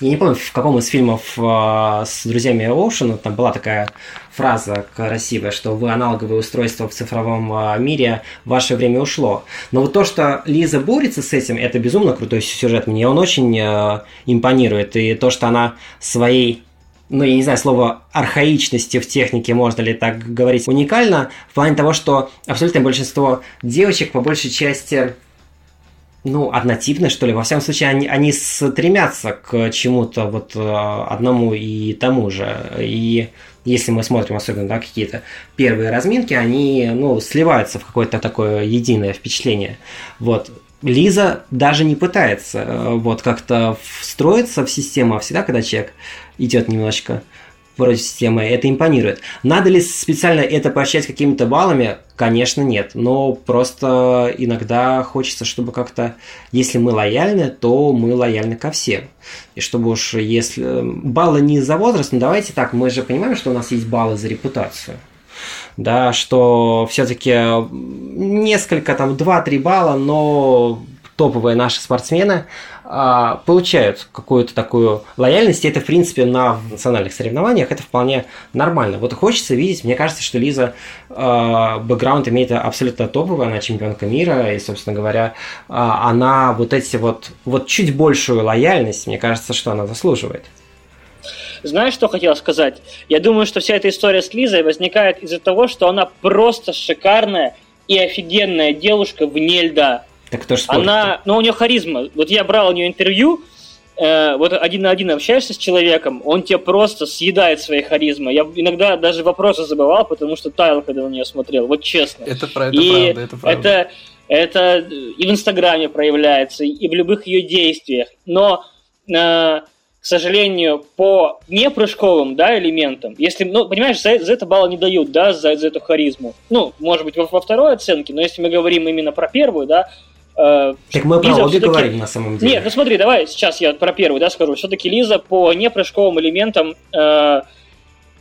я не помню, в каком из фильмов э, с друзьями Оушена там была такая фраза красивая, что вы аналоговое устройство в цифровом э, мире, ваше время ушло. Но вот то, что Лиза борется с этим, это безумно крутой сюжет. Мне он очень э, импонирует. И то, что она своей ну, я не знаю, слово архаичности в технике, можно ли так говорить, уникально в плане того, что абсолютное большинство девочек по большей части ну, однотипны, что ли. Во всяком случае, они, они стремятся к чему-то вот э, одному и тому же. И если мы смотрим особенно да, какие-то первые разминки, они ну, сливаются в какое-то такое единое впечатление. Вот. Лиза даже не пытается э, вот как-то встроиться в систему, а всегда, когда человек идет немножечко против системы, это импонирует. Надо ли специально это поощрять какими-то баллами? Конечно, нет. Но просто иногда хочется, чтобы как-то, если мы лояльны, то мы лояльны ко всем. И чтобы уж если... Баллы не за возраст, ну давайте так, мы же понимаем, что у нас есть баллы за репутацию да, что все-таки несколько, там, 2-3 балла, но топовые наши спортсмены получают какую-то такую лояльность, и это, в принципе, на национальных соревнованиях это вполне нормально. Вот хочется видеть, мне кажется, что Лиза а, бэкграунд имеет абсолютно топовый, она чемпионка мира, и, собственно говоря, а, она вот эти вот, вот чуть большую лояльность, мне кажется, что она заслуживает. Знаешь, что хотел сказать? Я думаю, что вся эта история с Лизой возникает из-за того, что она просто шикарная и офигенная девушка вне льда. Так кто ж Она, ну, у нее харизма. Вот я брал у нее интервью, э, вот один на один общаешься с человеком, он тебе просто съедает своей харизмой. Я иногда даже вопросы забывал, потому что таял, когда на нее смотрел. Вот честно. Это, это и правда, это правда. Это, это и в Инстаграме проявляется, и в любых ее действиях. Но э, к сожалению, по непрыжковым да, элементам, если, ну, понимаешь, за, за это балла не дают, да, за, за эту харизму. Ну, может быть, во, во второй оценке, но если мы говорим именно про первую, да, так мы Лиза про обе говорим на самом деле. Нет, ну смотри, давай сейчас я про первую, да, скажу. Все-таки Лиза по непрыжковым элементам э,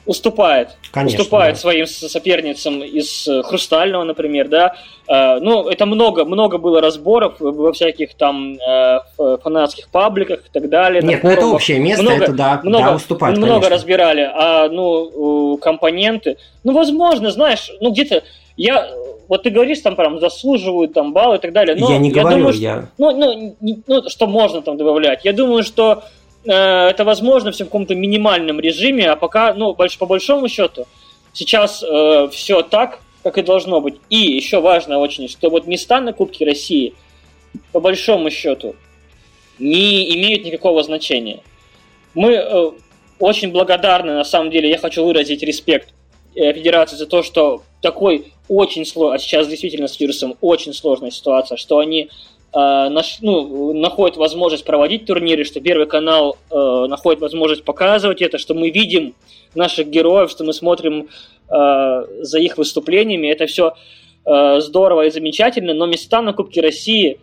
уступает. Конечно, уступает да. своим соперницам из э, Хрустального, например, да. Э, ну, это много, много было разборов во всяких там э, фанатских пабликах и так далее. Нет, ну это общее место, много, это да, много, да, уступает, Много конечно. разбирали, а, ну, компоненты. Ну, возможно, знаешь, ну, где-то я вот ты говоришь там прям заслуживают там баллы и так далее. Но я не я говорю, думаю, я. ну, ну, ну, что можно там добавлять. Я думаю, что Э, это возможно все в каком-то минимальном режиме, а пока, ну, больш, по большому счету, сейчас э, все так, как и должно быть. И еще важно очень, что вот места на Кубке России, по большому счету, не имеют никакого значения. Мы э, очень благодарны, на самом деле, я хочу выразить респект э, Федерации за то, что такой очень сложный, а сейчас действительно с вирусом очень сложная ситуация, что они э, наш, ну, находит возможность проводить турниры, что Первый канал э, находит возможность показывать это, что мы видим наших героев, что мы смотрим э, за их выступлениями. Это все э, здорово и замечательно, но места на Кубке России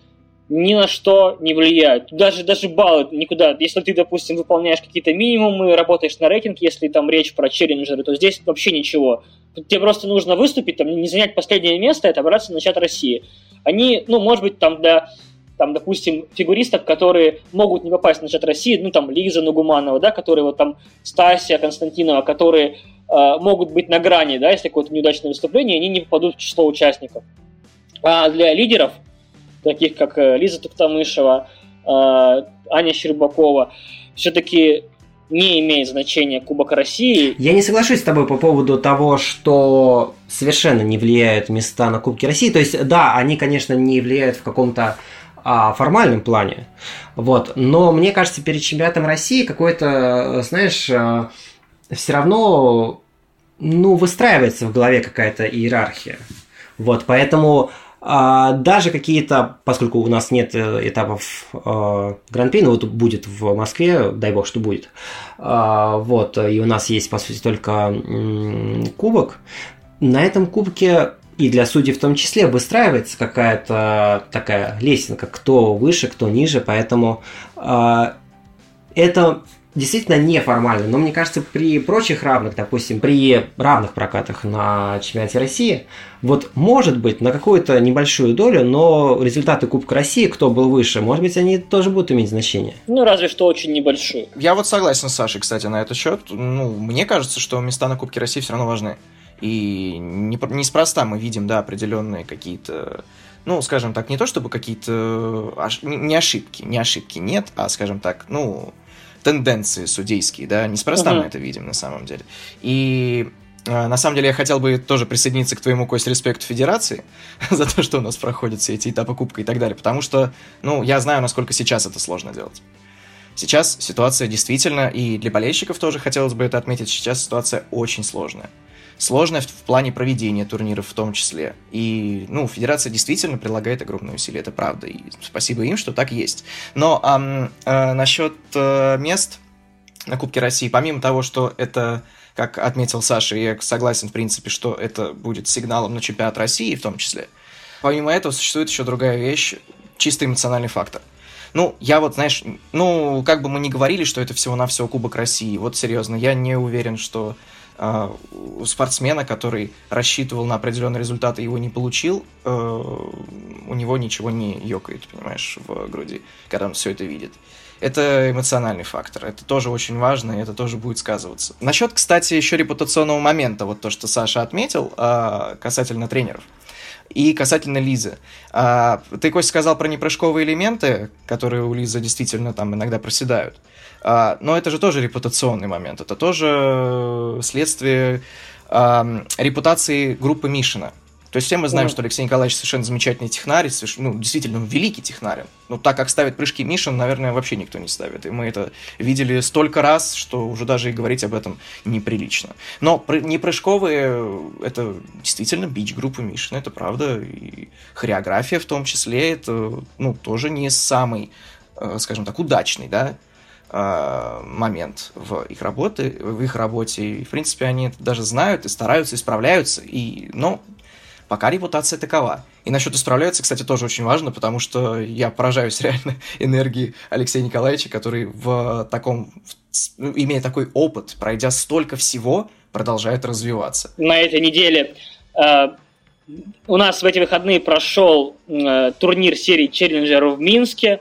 ни на что не влияют. Даже, даже баллы никуда. Если ты, допустим, выполняешь какие-то минимумы, работаешь на рейтинг, если там речь про челленджеры, то здесь вообще ничего. Тебе просто нужно выступить, там, не занять последнее место и отобраться на чат России. Они, ну, может быть, там для там, допустим, фигуристов, которые могут не попасть на чат России, ну, там, Лиза Нугуманова, да, которые вот там, Стасия Константинова, которые э, могут быть на грани, да, если какое-то неудачное выступление, они не попадут в число участников. А для лидеров, таких как э, Лиза Туктамышева, э, Аня Щербакова, все-таки не имеет значения Кубок России. Я не соглашусь с тобой по поводу того, что совершенно не влияют места на Кубке России. То есть, да, они, конечно, не влияют в каком-то а, формальном плане. Вот. Но мне кажется, перед чемпионатом России какой-то, знаешь, э, все равно ну, выстраивается в голове какая-то иерархия. Вот, поэтому а, даже какие-то, поскольку у нас нет э, этапов а, Гран-при, ну вот будет в Москве, дай бог, что будет, а, вот, и у нас есть, по сути, только кубок, на этом кубке и для судей в том числе выстраивается какая-то такая лесенка, кто выше, кто ниже, поэтому э, это действительно неформально, но мне кажется, при прочих равных, допустим, при равных прокатах на чемпионате России, вот может быть на какую-то небольшую долю, но результаты Кубка России, кто был выше, может быть, они тоже будут иметь значение. Ну, разве что очень небольшую. Я вот согласен с Сашей, кстати, на этот счет. Ну, мне кажется, что места на Кубке России все равно важны. И не, неспроста мы видим, да, определенные какие-то, ну, скажем так, не то чтобы какие-то, не ошибки, не ошибки нет, а, скажем так, ну, тенденции судейские, да, неспроста uh-huh. мы это видим на самом деле. И э, на самом деле я хотел бы тоже присоединиться к твоему, Кость, респекту Федерации за то, что у нас проходят все эти этапы Кубка и так далее, потому что, ну, я знаю, насколько сейчас это сложно делать. Сейчас ситуация действительно, и для болельщиков тоже хотелось бы это отметить, сейчас ситуация очень сложная. Сложная в, в плане проведения турниров в том числе. И, ну, федерация действительно прилагает огромные усилия, это правда. И спасибо им, что так есть. Но эм, э, насчет э, мест на Кубке России, помимо того, что это, как отметил Саша, я согласен, в принципе, что это будет сигналом на чемпионат России в том числе, помимо этого существует еще другая вещь, чисто эмоциональный фактор. Ну, я вот, знаешь, ну, как бы мы ни говорили, что это всего-навсего Кубок России, вот серьезно, я не уверен, что спортсмена, который рассчитывал на определенный результат и его не получил, э, у него ничего не ёкает, понимаешь, в груди, когда он все это видит. Это эмоциональный фактор, это тоже очень важно, и это тоже будет сказываться. Насчет, кстати, еще репутационного момента, вот то, что Саша отметил, э, касательно тренеров. И касательно Лизы. А, ты, Костя, сказал про непрыжковые элементы, которые у Лизы действительно там иногда проседают. А, но это же тоже репутационный момент. Это тоже следствие а, репутации группы Мишина. То есть все мы знаем, что Алексей Николаевич совершенно замечательный технарь, ну, действительно, он великий технарь. Ну, так как ставит прыжки Мишин, наверное, вообще никто не ставит. И мы это видели столько раз, что уже даже и говорить об этом неприлично. Но не прыжковые, это действительно бич группы Мишина, это правда. И хореография в том числе, это, ну, тоже не самый, э, скажем так, удачный, да, э, момент в их работе, в их работе. И, в принципе, они это даже знают и стараются, исправляются. И, но Пока репутация такова. И насчет исправляется, кстати, тоже очень важно, потому что я поражаюсь реально энергии Алексея Николаевича, который в таком, ну, имея такой опыт, пройдя столько всего, продолжает развиваться. На этой неделе э, у нас в эти выходные прошел э, турнир серии челленджеров в Минске,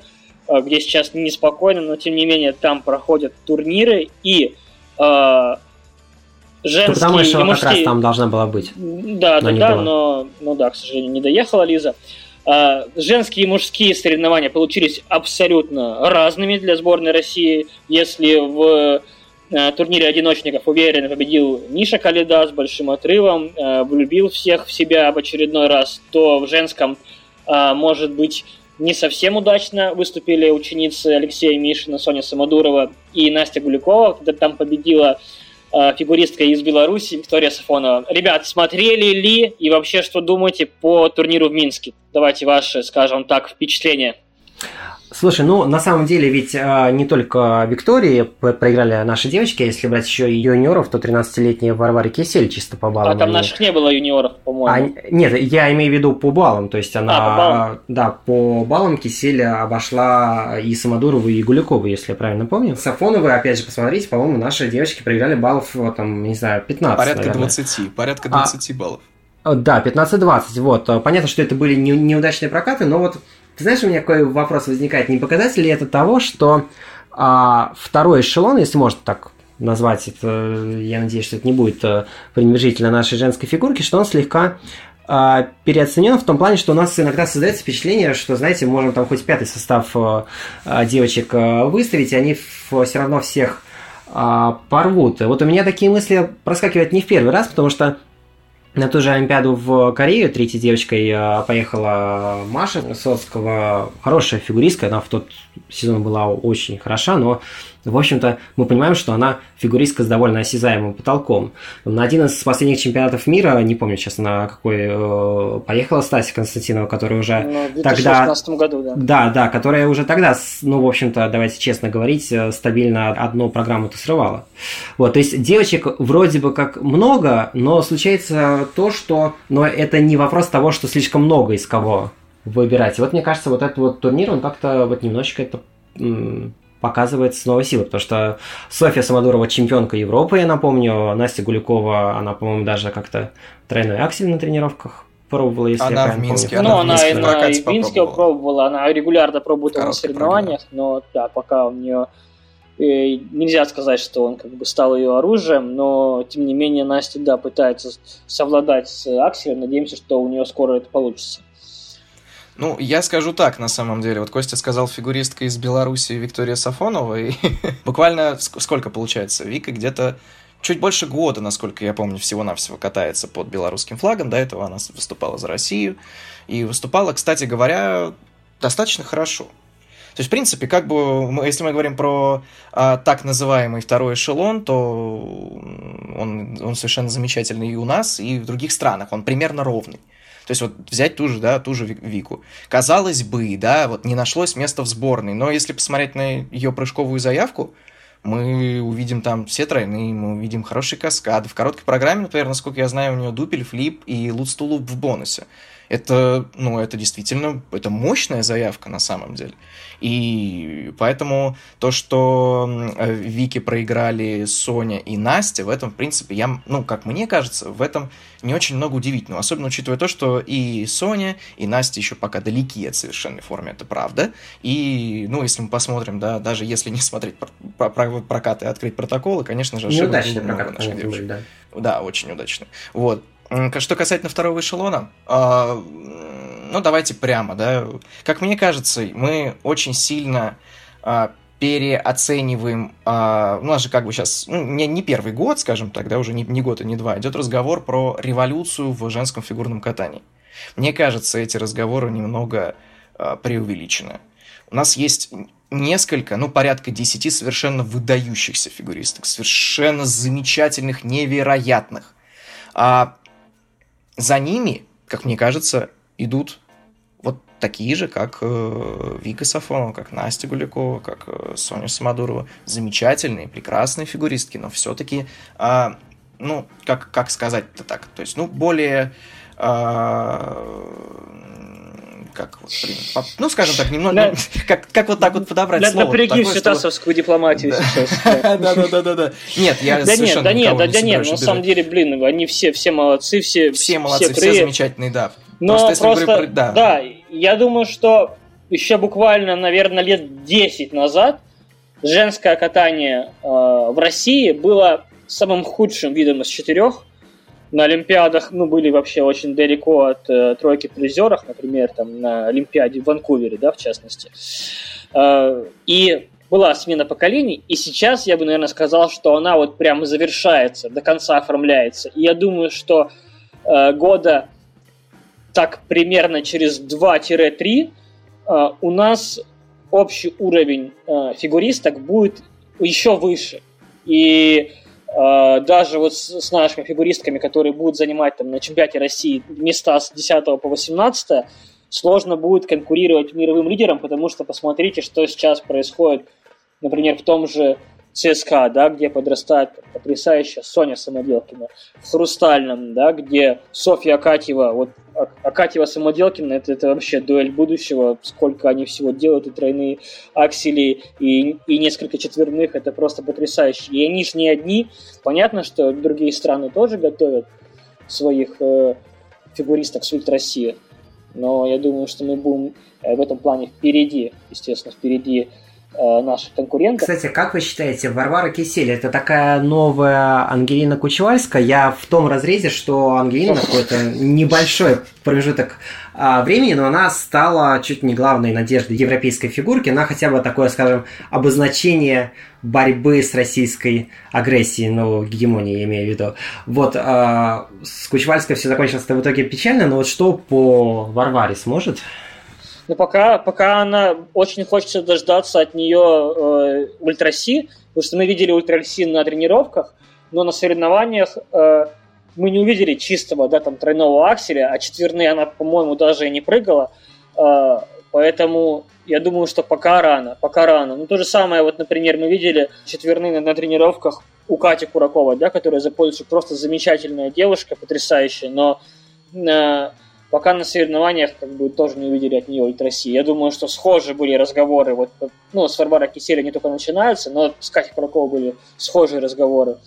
где сейчас неспокойно, но тем не менее там проходят турниры, и э, женские что и мужские... как раз там должна была быть. Да, но да, да, но, ну да, к сожалению, не доехала Лиза. А, женские и мужские соревнования получились абсолютно разными для сборной России. Если в а, турнире одиночников уверенно победил Миша Калида с большим отрывом, а, влюбил всех в себя в очередной раз, то в женском, может быть, не совсем удачно выступили ученицы Алексея Мишина, Соня Самодурова и Настя Гулякова, когда там победила Э, фигуристка из Беларуси Виктория Сафонова. Ребят, смотрели ли и вообще что думаете по турниру в Минске? Давайте ваши, скажем так, впечатления. Слушай, ну на самом деле ведь э, не только Виктории проиграли наши девочки, а если брать еще и юниоров, то 13-летняя Варвара Кисель чисто по баллам. А там наших не было юниоров, по-моему. А, нет, я имею в виду по баллам, то есть она, а, по баллам. да, по баллам Кисель обошла и Самодурову, и Гулякову, если я правильно помню. Сафоновы, опять же, посмотрите, по-моему, наши девочки проиграли баллов, там, не знаю, 15, Порядка наверное. 20, порядка 20 а, баллов. Да, 15-20, вот. Понятно, что это были не, неудачные прокаты, но вот ты знаешь, у меня какой вопрос возникает, не показатель ли это того, что а, второй эшелон, если можно так назвать это, я надеюсь, что это не будет а, пренебрежительно нашей женской фигурки, что он слегка а, переоценен в том плане, что у нас иногда создается впечатление, что, знаете, можем там хоть пятый состав а, а девочек а, выставить, и они все равно всех а, порвут. Вот у меня такие мысли проскакивают не в первый раз, потому что на ту же Олимпиаду в Корею третьей девочкой э, поехала Маша Соцкого. Хорошая фигуристка, она в тот сезон была очень хороша, но в общем-то, мы понимаем, что она фигуристка с довольно осязаемым потолком. На один из последних чемпионатов мира, не помню сейчас на какой, э, поехала Стася Константинова, которая уже ну, в 2016 тогда... году, да. Да, да, которая уже тогда, ну, в общем-то, давайте честно говорить, э, стабильно одну программу-то срывала. Вот, то есть девочек вроде бы как много, но случается то, что, но это не вопрос того, что слишком много из кого выбирать. И вот мне кажется, вот этот вот турнир, он как-то вот немножечко это показывает снова силы, потому что Софья Самодурова чемпионка Европы, я напомню, Настя Гулякова, она, по-моему, даже как-то тройной аксель на тренировках пробовала, если она я в Минске, помню. Ну, она, она, она и в Минске пробовала, она регулярно пробует на соревнованиях, но да, пока у нее э, нельзя сказать, что он как бы стал ее оружием, но тем не менее Настя, да, пытается совладать с Акселем, надеемся, что у нее скоро это получится. Ну, я скажу так, на самом деле. Вот Костя сказал фигуристка из Беларуси Виктория Сафонова, и буквально сколько получается? Вика где-то чуть больше года, насколько я помню, всего-навсего катается под белорусским флагом. До этого она выступала за Россию. И выступала, кстати говоря, достаточно хорошо. То есть, в принципе, как бы, если мы говорим про а, так называемый второй эшелон, то он, он совершенно замечательный и у нас, и в других странах. Он примерно ровный. То есть вот взять ту же, да, ту же Вику. Казалось бы, да, вот не нашлось места в сборной, но если посмотреть на ее прыжковую заявку, мы увидим там все тройные, мы увидим хорошие каскады. В короткой программе, например, насколько я знаю, у нее дупель, флип и лут-стулуп в бонусе это, ну, это действительно, это мощная заявка на самом деле. И поэтому то, что Вики проиграли Соня и Настя, в этом, в принципе, я, ну, как мне кажется, в этом не очень много удивительного. Особенно учитывая то, что и Соня, и Настя еще пока далеки от совершенной формы, это правда. И, ну, если мы посмотрим, да, даже если не смотреть про, про, прокаты и открыть протоколы, конечно же, ошибок Неудачный прокат, наших девушек. Да. да, очень удачный. Вот. Что касательно второго эшелона, а, ну давайте прямо, да. Как мне кажется, мы очень сильно а, переоцениваем, а, ну, у нас же как бы сейчас, ну, не, не первый год, скажем так, да, уже не, не год и не два, идет разговор про революцию в женском фигурном катании. Мне кажется, эти разговоры немного преувеличены. У нас есть несколько, ну, порядка десяти совершенно выдающихся фигуристок, совершенно замечательных, невероятных. А за ними, как мне кажется, идут вот такие же, как э, Вика Сафонова, как Настя Гулякова, как э, Соня Самодурова. Замечательные, прекрасные фигуристки, но все-таки, э, ну, как, как сказать-то так, то есть, ну, более э, как вот, ну, скажем так, немного, для, как, как вот так вот подобрать для, слово. Напряги всю тасовскую дипломатию сейчас. Да-да-да-да. Нет, я да нет, да нет, да нет, на самом деле, блин, они все, все молодцы, все Все молодцы, все замечательные, да. Но просто, да, я думаю, что еще буквально, наверное, лет 10 назад женское катание э, в России было самым худшим видом из четырех, на Олимпиадах, ну, были вообще очень далеко от э, тройки призеров, например, там на Олимпиаде в Ванкувере, да, в частности. Э, и была смена поколений, и сейчас я бы, наверное, сказал, что она вот прямо завершается, до конца оформляется. И я думаю, что э, года так примерно через 2-3 э, у нас общий уровень э, фигуристок будет еще выше. И даже вот с, с нашими фигуристками, которые будут занимать там на чемпионате России места с 10 по 18, сложно будет конкурировать мировым лидерам, потому что посмотрите, что сейчас происходит, например, в том же ЦСКА, да, где подрастает потрясающая Соня Самоделкина, в Хрустальном, да, где Софья Акатьева, вот а, Акатьева Самоделкина, это, это вообще дуэль будущего, сколько они всего делают, и тройные аксели, и, и несколько четверных, это просто потрясающе. И они же не одни, понятно, что другие страны тоже готовят своих э, фигуристок с России, но я думаю, что мы будем э, в этом плане впереди, естественно, впереди наших конкурентов. Кстати, как вы считаете, Варвара Кисель это такая новая Ангелина Кучевальская? Я в том разрезе, что Ангелина какой-то небольшой промежуток а, времени, но она стала чуть не главной надеждой европейской фигурки на хотя бы такое, скажем, обозначение борьбы с российской агрессией, ну, гегемонией, я имею в виду. Вот, а, с Кучевальской все закончилось в итоге печально, но вот что по Варваре сможет? Но пока, пока она очень хочется дождаться от нее э, ультраси, потому что мы видели ультраси на тренировках, но на соревнованиях э, мы не увидели чистого, да, там, тройного акселя, а четверные она, по-моему, даже и не прыгала. Э, поэтому я думаю, что пока рано, пока рано. Ну, то же самое, вот, например, мы видели четверные на, на тренировках у Кати Кураковой, да, которая за просто замечательная девушка, потрясающая, но э, пока на соревнованиях как бы тоже не увидели от нее Ульт России. Я думаю, что схожие были разговоры, вот, ну, с Варварой Киселя не только начинаются, но с Катей Кураковой были схожие разговоры.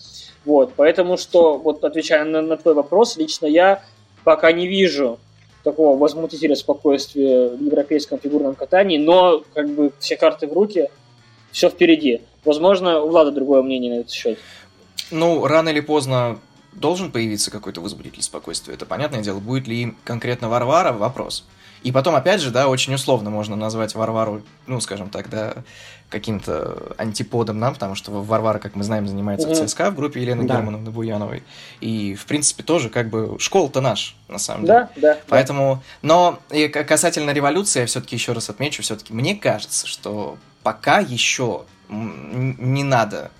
Вот, поэтому что, вот отвечая на, на твой вопрос, лично я пока не вижу такого возмутителя спокойствия в европейском фигурном катании, но как бы все карты в руки, все впереди. Возможно, у Влада другое мнение на этот счет. Ну, рано или поздно должен появиться какой-то возбудитель спокойствия. Это понятное дело. Будет ли им конкретно Варвара? Вопрос. И потом, опять же, да, очень условно можно назвать Варвару, ну, скажем так, да, каким-то антиподом нам, потому что Варвара, как мы знаем, занимается в ЦСКА в группе Елены да. Германовны Буяновой. И, в принципе, тоже как бы школа-то наш, на самом деле. Да, да. Поэтому, но и касательно революции, я все-таки еще раз отмечу, все-таки мне кажется, что пока еще не надо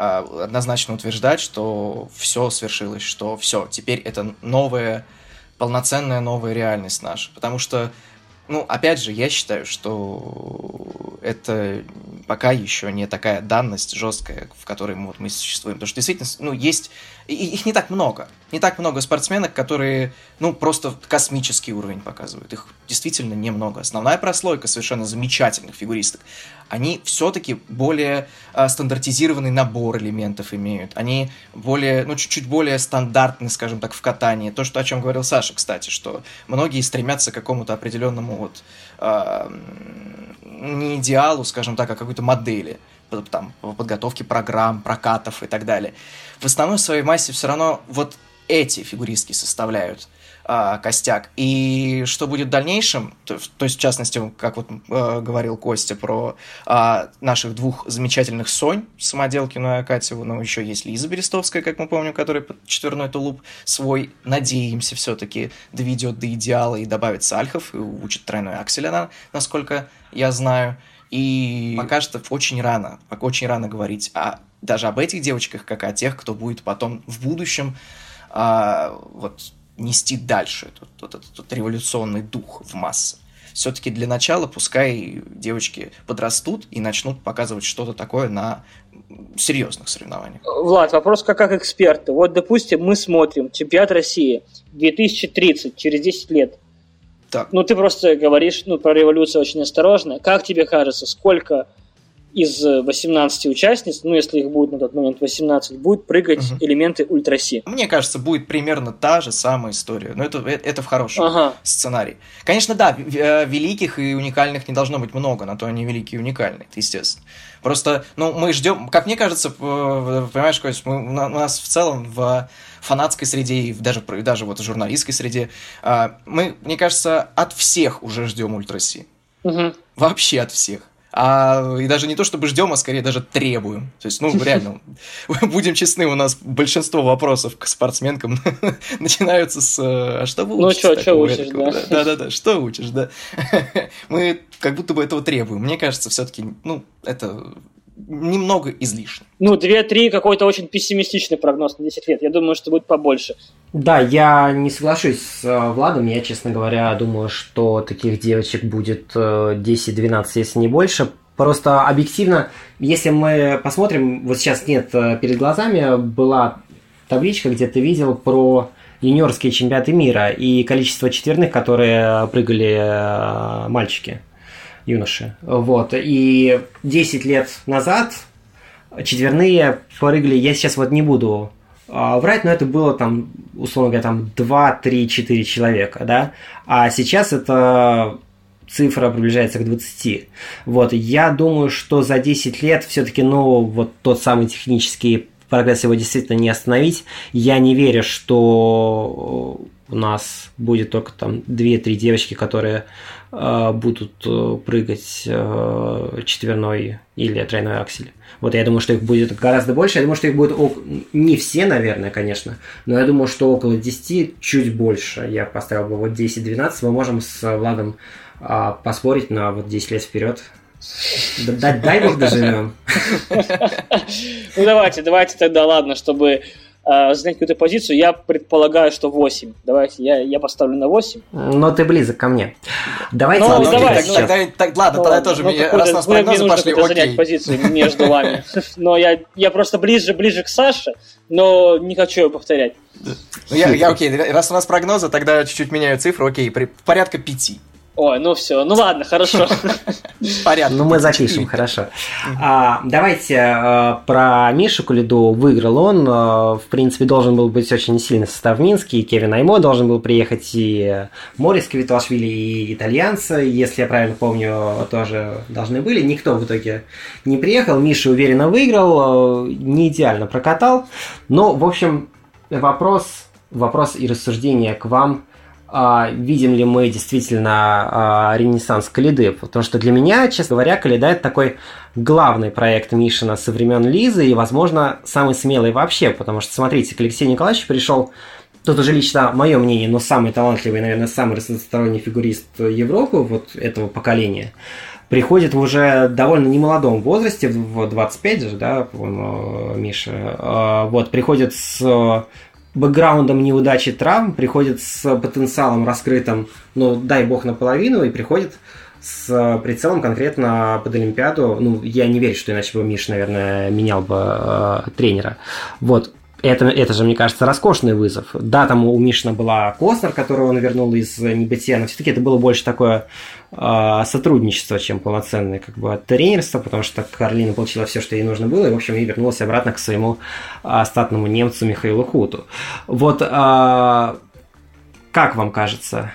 однозначно утверждать, что все свершилось, что все, теперь это новая, полноценная новая реальность наша. Потому что, ну, опять же, я считаю, что это пока еще не такая данность жесткая, в которой вот мы существуем. Потому что действительно, ну, есть их не так много. Не так много спортсменок, которые, ну, просто космический уровень показывают. Их действительно немного. Основная прослойка совершенно замечательных фигуристок, они все-таки более э, стандартизированный набор элементов имеют. Они более, ну, чуть-чуть более стандартны, скажем так, в катании. То, что, о чем говорил Саша, кстати, что многие стремятся к какому-то определенному вот э, не идеалу, скажем так, а какой-то модели там, подготовки программ, прокатов и так далее. В основной своей массе все равно вот эти фигуристки составляют а, костяк. И что будет в дальнейшем, то, то есть, в частности, как вот э, говорил Костя про э, наших двух замечательных Сонь, Самоделкину и Акатьеву, но еще есть Лиза Берестовская, как мы помним, которая под четверной тулуп свой, надеемся, все-таки доведет до идеала и добавит сальхов, и учит тройной аксель она, насколько я знаю. И пока что очень рано, пока очень рано говорить о, даже об этих девочках, как о тех, кто будет потом в будущем а, вот, нести дальше этот, этот, этот революционный дух в массы. Все-таки для начала пускай девочки подрастут и начнут показывать что-то такое на серьезных соревнованиях. Влад, вопрос как, как эксперта. Вот, допустим, мы смотрим чемпионат России 2030, через 10 лет. Так. Ну, ты просто говоришь ну, про революцию очень осторожно. Как тебе кажется, сколько из 18 участниц, ну, если их будет на тот момент 18, будет прыгать угу. элементы ультраси? Мне кажется, будет примерно та же самая история. Но это, это в хорошем ага. сценарии. Конечно, да, э, великих и уникальных не должно быть много, на то они великие и уникальные, это естественно. Просто, ну, мы ждем, как мне кажется, понимаешь, Кость, мы, у нас в целом в фанатской среде и даже, даже вот в журналистской среде, а, мы, мне кажется, от всех уже ждем ультраси. Угу. Вообще от всех. А, и даже не то, чтобы ждем, а скорее даже требуем. То есть, ну, реально, будем честны, у нас большинство вопросов к спортсменкам начинаются с «А что вы учите?» Ну, что, что учишь, да? Да-да-да, что учишь, да. Мы как будто бы этого требуем. Мне кажется, все таки ну, это немного излишне. Ну, 2-3 какой-то очень пессимистичный прогноз на 10 лет. Я думаю, что будет побольше. Да, я не соглашусь с э, Владом. Я, честно говоря, думаю, что таких девочек будет 10-12, э, если не больше. Просто объективно, если мы посмотрим, вот сейчас нет э, перед глазами, была табличка, где ты видел про юниорские чемпионаты мира и количество четверных, которые прыгали мальчики юноши. Вот. И 10 лет назад четверные прыгали, я сейчас вот не буду а, врать, но это было там, условно говоря, там 2, 3, 4 человека, да, а сейчас это цифра приближается к 20. Вот, я думаю, что за 10 лет все-таки, ну, вот тот самый технический прогресс его действительно не остановить. Я не верю, что у нас будет только там 2-3 девочки, которые будут э, прыгать э, четверной или тройной аксель. Вот я думаю, что их будет гораздо больше. Я думаю, что их будет не все, наверное, конечно, но я думаю, что около 10, чуть больше. Я поставил бы вот 10-12. Мы можем с Владом а, поспорить на вот 10 лет вперед. Дай, дай бог доживем. Ну давайте, давайте тогда, ладно, чтобы э, занять какую-то позицию, я предполагаю, что 8. Давайте, я, я поставлю на 8. Но ты близок ко мне. Давайте ну, давай, ну, тогда, так, ладно, ну, тогда тоже, ну, мне, раз у нас прогнозы пошли, окей. занять позицию между вами. Но я, я просто ближе, ближе к Саше, но не хочу ее повторять. Ну, я, я окей, раз у нас прогнозы, тогда чуть-чуть меняю цифру, окей, при, порядка 5. Ой, ну все, ну ладно, хорошо. Порядок. Ну мы запишем, хорошо. А, давайте а, про Мишу Кулиду. Выиграл он. А, в принципе, должен был быть очень сильный состав. И Кевин Аймо должен был приехать, и Морис Квиталашвили, и итальянцы, если я правильно помню, тоже должны были. Никто в итоге не приехал. Миша уверенно выиграл, не идеально прокатал. Но, в общем, вопрос, вопрос и рассуждение к вам – видим ли мы действительно а, ренессанс Калиды. Потому что для меня, честно говоря, Калида это такой главный проект Мишина со времен Лизы и, возможно, самый смелый вообще. Потому что, смотрите, к Алексею Николаевичу пришел Тут уже лично мое мнение, но самый талантливый, наверное, самый разносторонний фигурист Европы вот этого поколения приходит в уже довольно немолодом возрасте, в 25 же, да, по-моему, Миша, а, вот, приходит с бэкграундом неудачи травм, приходит с потенциалом раскрытым, ну, дай бог, наполовину, и приходит с прицелом конкретно под Олимпиаду. Ну, я не верю, что иначе бы Миш, наверное, менял бы э, тренера. Вот. Это, это же, мне кажется, роскошный вызов. Да, там у Мишина была Костер, которого он вернул из небытия, но все-таки это было больше такое э, сотрудничество, чем полноценное как бы тренерство, потому что Карлина получила все, что ей нужно было, и, в общем, и вернулась обратно к своему э, статному немцу Михаилу Хуту. Вот э, как вам кажется,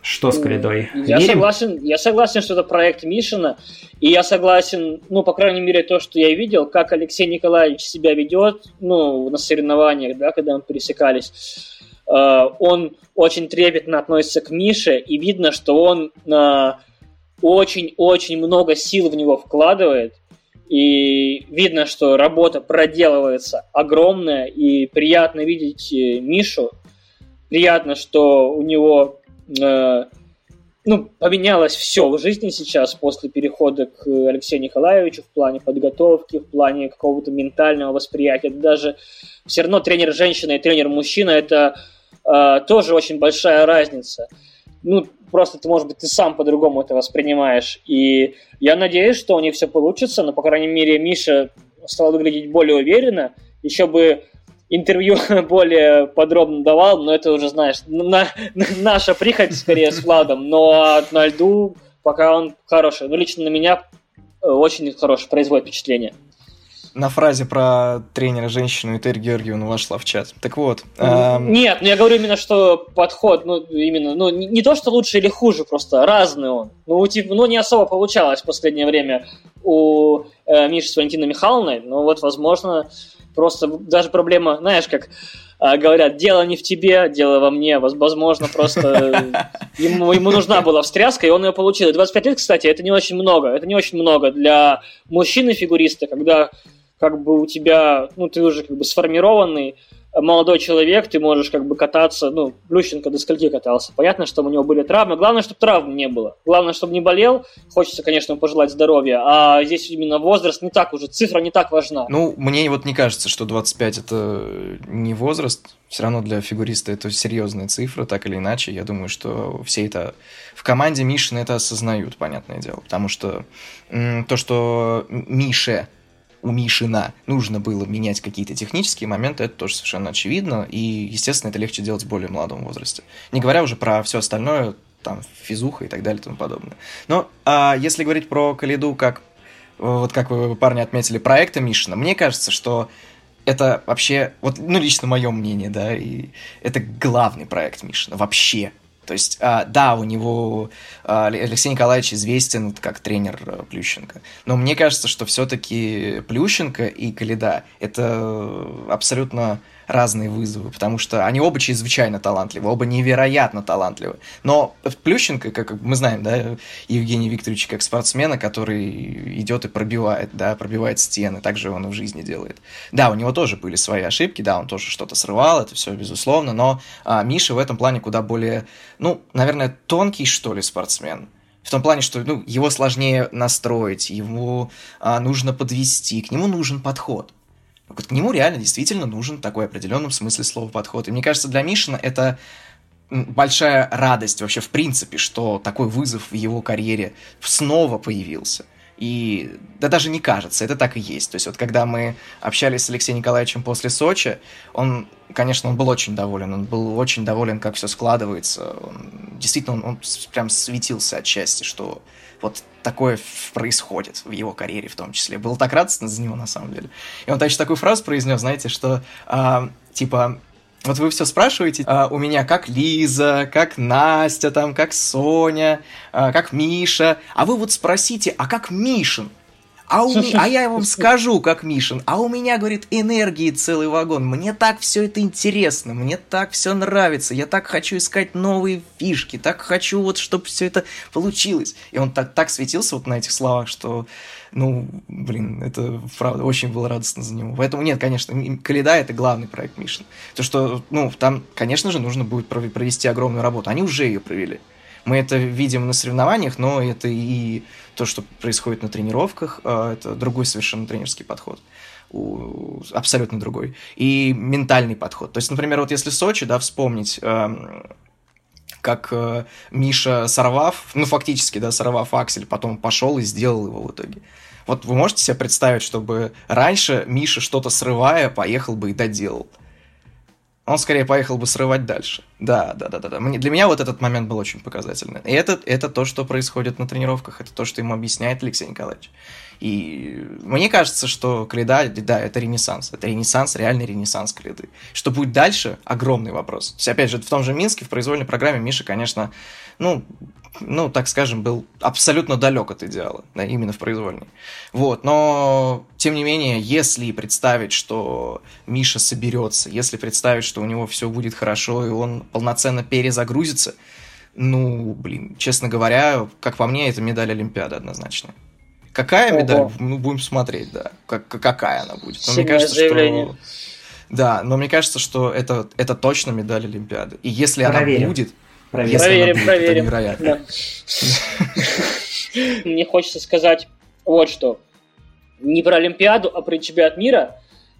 что с коридой? Я согласен, я согласен, что это проект Мишина, и я согласен, ну, по крайней мере, то, что я видел, как Алексей Николаевич себя ведет, ну, на соревнованиях, да, когда мы пересекались. Э, он очень трепетно относится к Мише, и видно, что он очень-очень много сил в него вкладывает, и видно, что работа проделывается огромная, и приятно видеть э, Мишу, приятно, что у него Э, ну, поменялось все в жизни сейчас после перехода к Алексею Николаевичу в плане подготовки, в плане какого-то ментального восприятия. Даже все равно тренер женщина и тренер мужчина это э, тоже очень большая разница. Ну, просто ты, может быть, ты сам по-другому это воспринимаешь. И я надеюсь, что у них все получится, но, по крайней мере, Миша стал выглядеть более уверенно. Еще бы интервью более подробно давал, но это уже, знаешь, на, на, наша прихоть скорее с Владом, но на льду пока он хороший. Ну, лично на меня э, очень хороший, производит впечатление. На фразе про тренера женщину Этель Георгиевну вошла в чат. Так вот. Эм... Нет, ну я говорю именно, что подход, ну, именно, ну, не, не то, что лучше или хуже, просто разный он. Ну, типа, ну, не особо получалось в последнее время у э, Миши с Валентиной Михайловной, но вот, возможно, Просто даже проблема, знаешь, как а, говорят, дело не в тебе, дело во мне. Возможно, просто ему, ему нужна была встряска, и он ее получил. 25 лет, кстати, это не очень много. Это не очень много для мужчины-фигуриста, когда как бы у тебя, ну, ты уже как бы сформированный, молодой человек, ты можешь как бы кататься, ну, Плющенко до скольки катался. Понятно, что у него были травмы. Главное, чтобы травм не было. Главное, чтобы не болел. Хочется, конечно, пожелать здоровья. А здесь именно возраст не так уже, цифра не так важна. Ну, мне вот не кажется, что 25 это не возраст. Все равно для фигуриста это серьезная цифра, так или иначе. Я думаю, что все это в команде Мишина это осознают, понятное дело. Потому что то, что Мише Мишина нужно было менять какие-то технические моменты, это тоже совершенно очевидно, и, естественно, это легче делать в более молодом возрасте. Не говоря уже про все остальное, там, физуха и так далее и тому подобное. Но а если говорить про Калиду, как, вот как вы, парни, отметили, проекта Мишина, мне кажется, что это вообще, вот, ну, лично мое мнение, да, и это главный проект Мишина вообще то есть, а, да, у него а, Алексей Николаевич известен как тренер а, Плющенко, но мне кажется, что все-таки Плющенко и Калида – это абсолютно разные вызовы, потому что они оба чрезвычайно талантливы, оба невероятно талантливы. Но Плющенко, как мы знаем, да, Евгений Викторович как спортсмена, который идет и пробивает, да, пробивает стены, так же он и в жизни делает. Да, у него тоже были свои ошибки, да, он тоже что-то срывал, это все безусловно, но а, Миша в этом плане куда более, ну, наверное, тонкий, что ли, спортсмен. В том плане, что ну, его сложнее настроить, его а, нужно подвести, к нему нужен подход. Вот к нему реально действительно нужен такой определенном смысле слова подход. И мне кажется, для Мишина это большая радость вообще в принципе, что такой вызов в его карьере снова появился. И да даже не кажется, это так и есть. То есть вот когда мы общались с Алексеем Николаевичем после Сочи, он, конечно, он был очень доволен, он был очень доволен, как все складывается. Он, действительно, он, он прям светился от счастья, что вот такое происходит в его карьере в том числе. Было так радостно за него на самом деле. И он также такую фразу произнес, знаете, что а, типа вот вы все спрашиваете а, у меня, как Лиза, как Настя, там, как Соня, а, как Миша, а вы вот спросите, а как Мишин? А, у ми... а я вам скажу, как Мишин, а у меня, говорит, энергии целый вагон. Мне так все это интересно, мне так все нравится, я так хочу искать новые фишки, так хочу вот, чтобы все это получилось. И он так, так светился вот на этих словах, что ну, блин, это правда, очень было радостно за него. Поэтому нет, конечно, Каледа — это главный проект Мишин. То, что, ну, там, конечно же, нужно будет провести огромную работу. Они уже ее провели. Мы это видим на соревнованиях, но это и то, что происходит на тренировках, а, это другой совершенно тренерский подход абсолютно другой. И ментальный подход. То есть, например, вот если Сочи, да, вспомнить, как э, Миша сорвав, ну, фактически, да, сорвав аксель, потом пошел и сделал его в итоге. Вот вы можете себе представить, чтобы раньше Миша что-то срывая, поехал бы и доделал. Он скорее поехал бы срывать дальше. Да, да, да, да, да. Мне, для меня вот этот момент был очень показательный. И это, это то, что происходит на тренировках, это то, что ему объясняет Алексей Николаевич. И мне кажется, что Каледа, да, это ренессанс. Это ренессанс, реальный ренессанс Каледы. Что будет дальше, огромный вопрос. То есть, опять же, в том же Минске, в произвольной программе Миша, конечно, ну, ну, так скажем, был абсолютно далек от идеала, да, именно в произвольной. Вот, но, тем не менее, если представить, что Миша соберется, если представить, что у него все будет хорошо, и он полноценно перезагрузится, ну, блин, честно говоря, как по мне, это медаль Олимпиады однозначно. Какая Ого. медаль? Ну, будем смотреть, да. Как, какая она будет. Но мне кажется, заявление. что... Да, но мне кажется, что это, это точно медаль Олимпиады. И если Проверим. она будет, Проверим, проверим. проверим. Невероятно. Мне хочется сказать вот что. Не про Олимпиаду, а про чемпионат мира,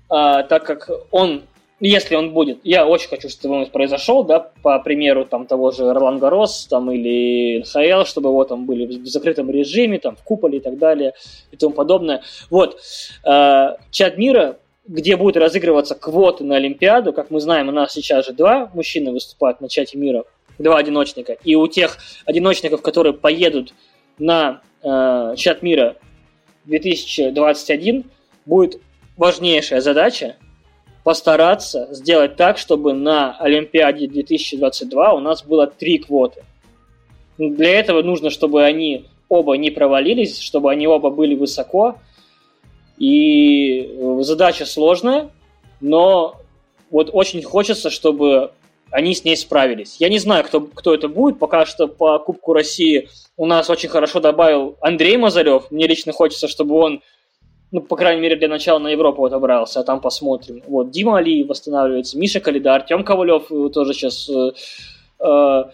а, так как он, если он будет, я очень хочу, чтобы он произошел, да, по примеру там того же Ролан Гарос, там, или НХЛ, чтобы его там были в закрытом режиме, там, в куполе и так далее, и тому подобное. Вот, а, чемпионат мира где будет разыгрываться квоты на Олимпиаду. Как мы знаем, у нас сейчас же два мужчины выступают на чате мира два одиночника. И у тех одиночников, которые поедут на э, чат мира 2021, будет важнейшая задача постараться сделать так, чтобы на Олимпиаде 2022 у нас было три квоты. Для этого нужно, чтобы они оба не провалились, чтобы они оба были высоко. И задача сложная, но вот очень хочется, чтобы они с ней справились. Я не знаю, кто, кто это будет. Пока что по Кубку России у нас очень хорошо добавил Андрей Мазарев. Мне лично хочется, чтобы он, ну, по крайней мере, для начала на Европу отобрался, а там посмотрим. Вот, Дима Али восстанавливается, Миша Калида, Артем Ковалев тоже сейчас э, э,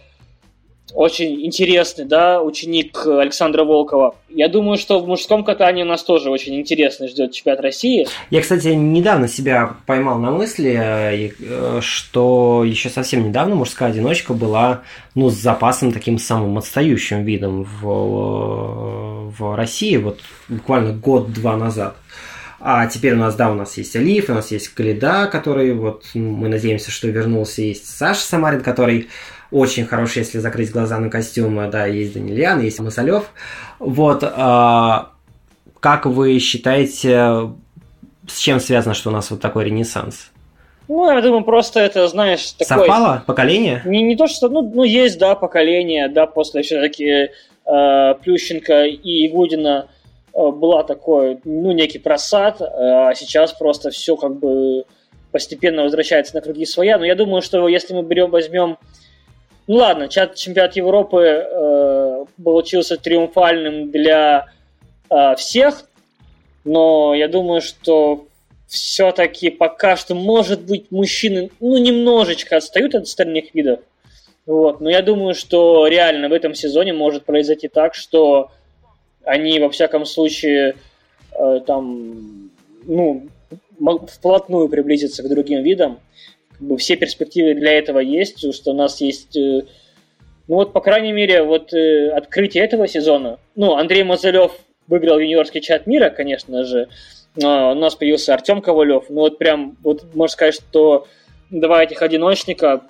очень интересный, да, ученик Александра Волкова. Я думаю, что в мужском катании у нас тоже очень интересно ждет чемпионат России. Я, кстати, недавно себя поймал на мысли, э, что еще совсем недавно мужская одиночка была, ну, с запасом таким самым отстающим видом в, в России, вот буквально год-два назад. А теперь у нас, да, у нас есть Алиф, у нас есть Калида, который вот мы надеемся, что вернулся, есть Саша Самарин, который очень хороший, если закрыть глаза на костюмы. Да, есть Данильян, есть Масалев. Вот, а, как вы считаете, с чем связано, что у нас вот такой ренессанс? Ну, я думаю, просто это, знаешь, такое... Совпало поколение? Не, не то, что... Ну, ну, есть, да, поколение, да, после все-таки э, Плющенко и Игудина э, была такой, ну, некий просад, э, а сейчас просто все как бы постепенно возвращается на круги своя. Но я думаю, что если мы берем, возьмем ну ладно, чемпионат Европы э, получился триумфальным для э, всех, но я думаю, что все-таки пока что, может быть, мужчины, ну, немножечко отстают от остальных видов. Вот. Но я думаю, что реально в этом сезоне может произойти так, что они, во всяком случае, э, там, ну, вплотную приблизятся к другим видам все перспективы для этого есть, что у нас есть, э, ну вот, по крайней мере, вот э, открытие этого сезона. Ну, Андрей Мазалев выиграл юниорский чат мира, конечно же. У нас появился Артем Ковалев. Ну вот прям, вот можно сказать, что два этих одиночника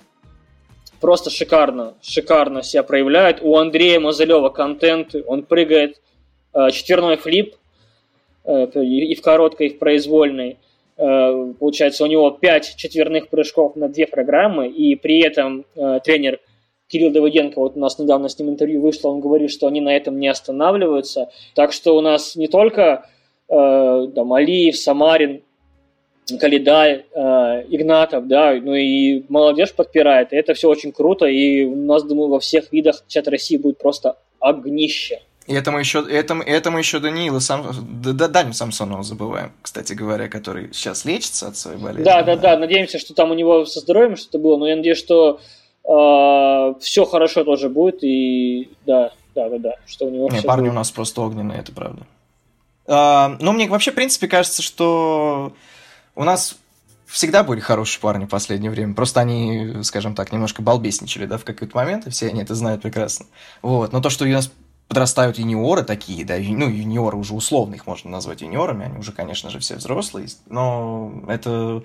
просто шикарно, шикарно себя проявляют. У Андрея Мазалева контент, он прыгает э, четверной флип, и в короткой, и в произвольной. Э, получается, у него 5 четверных прыжков на две программы, и при этом э, тренер Кирилл Давыденко, вот у нас недавно с ним интервью вышло, он говорит, что они на этом не останавливаются. Так что у нас не только э, там, Алиев, Самарин, Калидай, э, Игнатов, да, ну и молодежь подпирает, и это все очень круто, и у нас, думаю, во всех видах чат России будет просто огнище. И это мы еще, это, это мы еще Даниила сам, да, Даню Самсонова забываем, кстати говоря, который сейчас лечится от своей болезни. Да, да, да, надеемся, что там у него со здоровьем что-то было, но я надеюсь, что э, все хорошо тоже будет, и да, да, да, да, что у него Не, парни будет. у нас просто огненные, это правда. А, ну, мне вообще, в принципе, кажется, что у нас всегда были хорошие парни в последнее время. Просто они, скажем так, немножко балбесничали, да, в какой-то момент, и все они это знают прекрасно. Вот. Но то, что у нас подрастают юниоры такие, да, ну, юниоры уже условно их можно назвать юниорами, они уже, конечно же, все взрослые, но это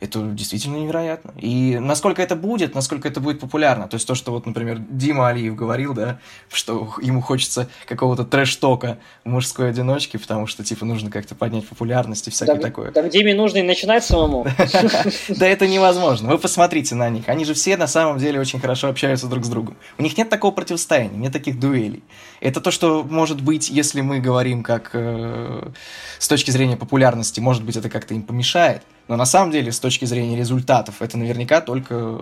это действительно невероятно. И насколько это будет, насколько это будет популярно. То есть то, что вот, например, Дима Алиев говорил, да, что ему хочется какого-то трэш-тока в мужской одиночке, потому что, типа, нужно как-то поднять популярность и всякое так, такое. Так Диме нужно и начинать самому. Да это невозможно. Вы посмотрите на них. Они же все на самом деле очень хорошо общаются друг с другом. У них нет такого противостояния, нет таких дуэлей. Это то, что может быть, если мы говорим как э, с точки зрения популярности, может быть, это как-то им помешает. Но на самом деле, с точки зрения результатов, это наверняка только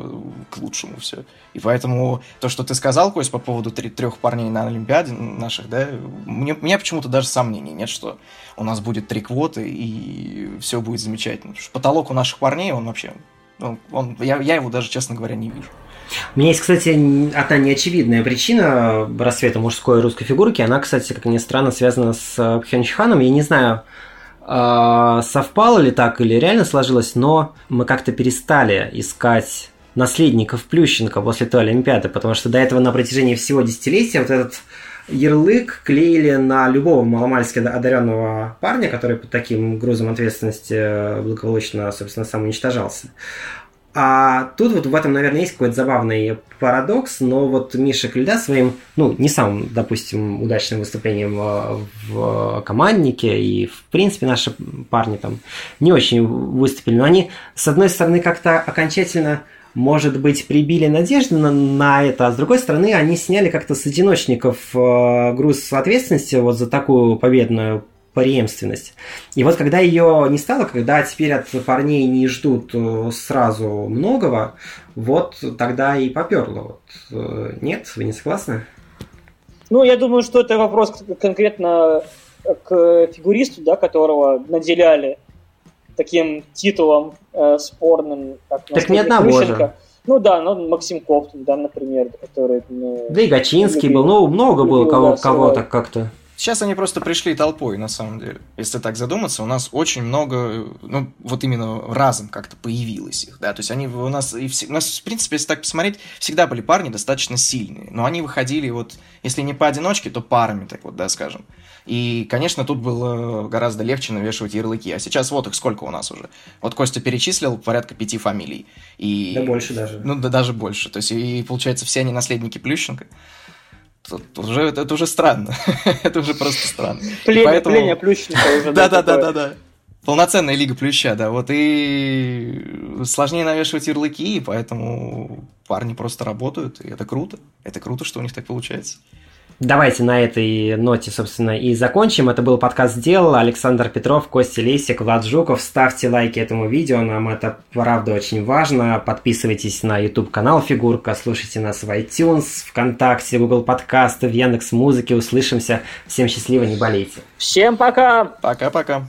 к лучшему все. И поэтому то, что ты сказал, Кость, по поводу трех парней на Олимпиаде наших, да, мне, меня почему-то даже сомнений нет, что у нас будет три квоты и все будет замечательно. Потому что потолок у наших парней, он вообще, ну, он, я, я его даже, честно говоря, не вижу. У меня есть, кстати, одна неочевидная причина расцвета мужской русской фигурки. Она, кстати, как ни странно, связана с Пхенчханом. Я не знаю, совпало ли так или реально сложилось, но мы как-то перестали искать наследников Плющенко после той Олимпиады, потому что до этого на протяжении всего десятилетия вот этот ярлык клеили на любого маломальски одаренного парня, который под таким грузом ответственности благополучно, собственно, сам уничтожался. А тут вот в этом, наверное, есть какой-то забавный парадокс, но вот Миша Клюда своим, ну, не самым, допустим, удачным выступлением а, в команднике, и, в принципе, наши парни там не очень выступили, но они, с одной стороны, как-то окончательно может быть, прибили надежды на, на это, а с другой стороны, они сняли как-то с одиночников э, груз ответственности вот за такую победную преемственность. И вот когда ее не стало, когда теперь от парней не ждут э, сразу многого, вот тогда и поперло. Вот. Э, нет, вы не согласны? Ну, я думаю, что это вопрос конкретно к фигуристу, да, которого наделяли таким титулом э, спорным. Как так ни одного же. Ну да, ну Максим Коптун, да, например, который... Ну, да и Гачинский был, ну много было кого, кого-то как-то. Сейчас они просто пришли толпой, на самом деле. Если так задуматься, у нас очень много, ну, вот именно разом как-то появилось их, да, то есть они у нас, и все, у нас, в принципе, если так посмотреть, всегда были парни достаточно сильные, но они выходили вот, если не поодиночке, то парами, так вот, да, скажем. И, конечно, тут было гораздо легче навешивать ярлыки. А сейчас вот их сколько у нас уже. Вот Костя перечислил порядка пяти фамилий. И... Да больше даже. Ну, да даже больше. То есть, и получается, все они наследники Плющенко. Тут уже, это уже странно. это уже просто странно. Племя, поэтому... племя Плющенко уже. Да-да-да-да-да. Полноценная лига плюща, да. Вот и сложнее навешивать ярлыки, и поэтому парни просто работают, и это круто. Это круто, что у них так получается. Давайте на этой ноте, собственно, и закончим. Это был подкаст «Сделал». Александр Петров, Костя Лесик, Влад Жуков. Ставьте лайки этому видео, нам это правда очень важно. Подписывайтесь на YouTube-канал «Фигурка», слушайте нас в iTunes, ВКонтакте, Google подкасты, в Яндекс Музыке. Услышимся. Всем счастливо, не болейте. Всем пока! Пока-пока.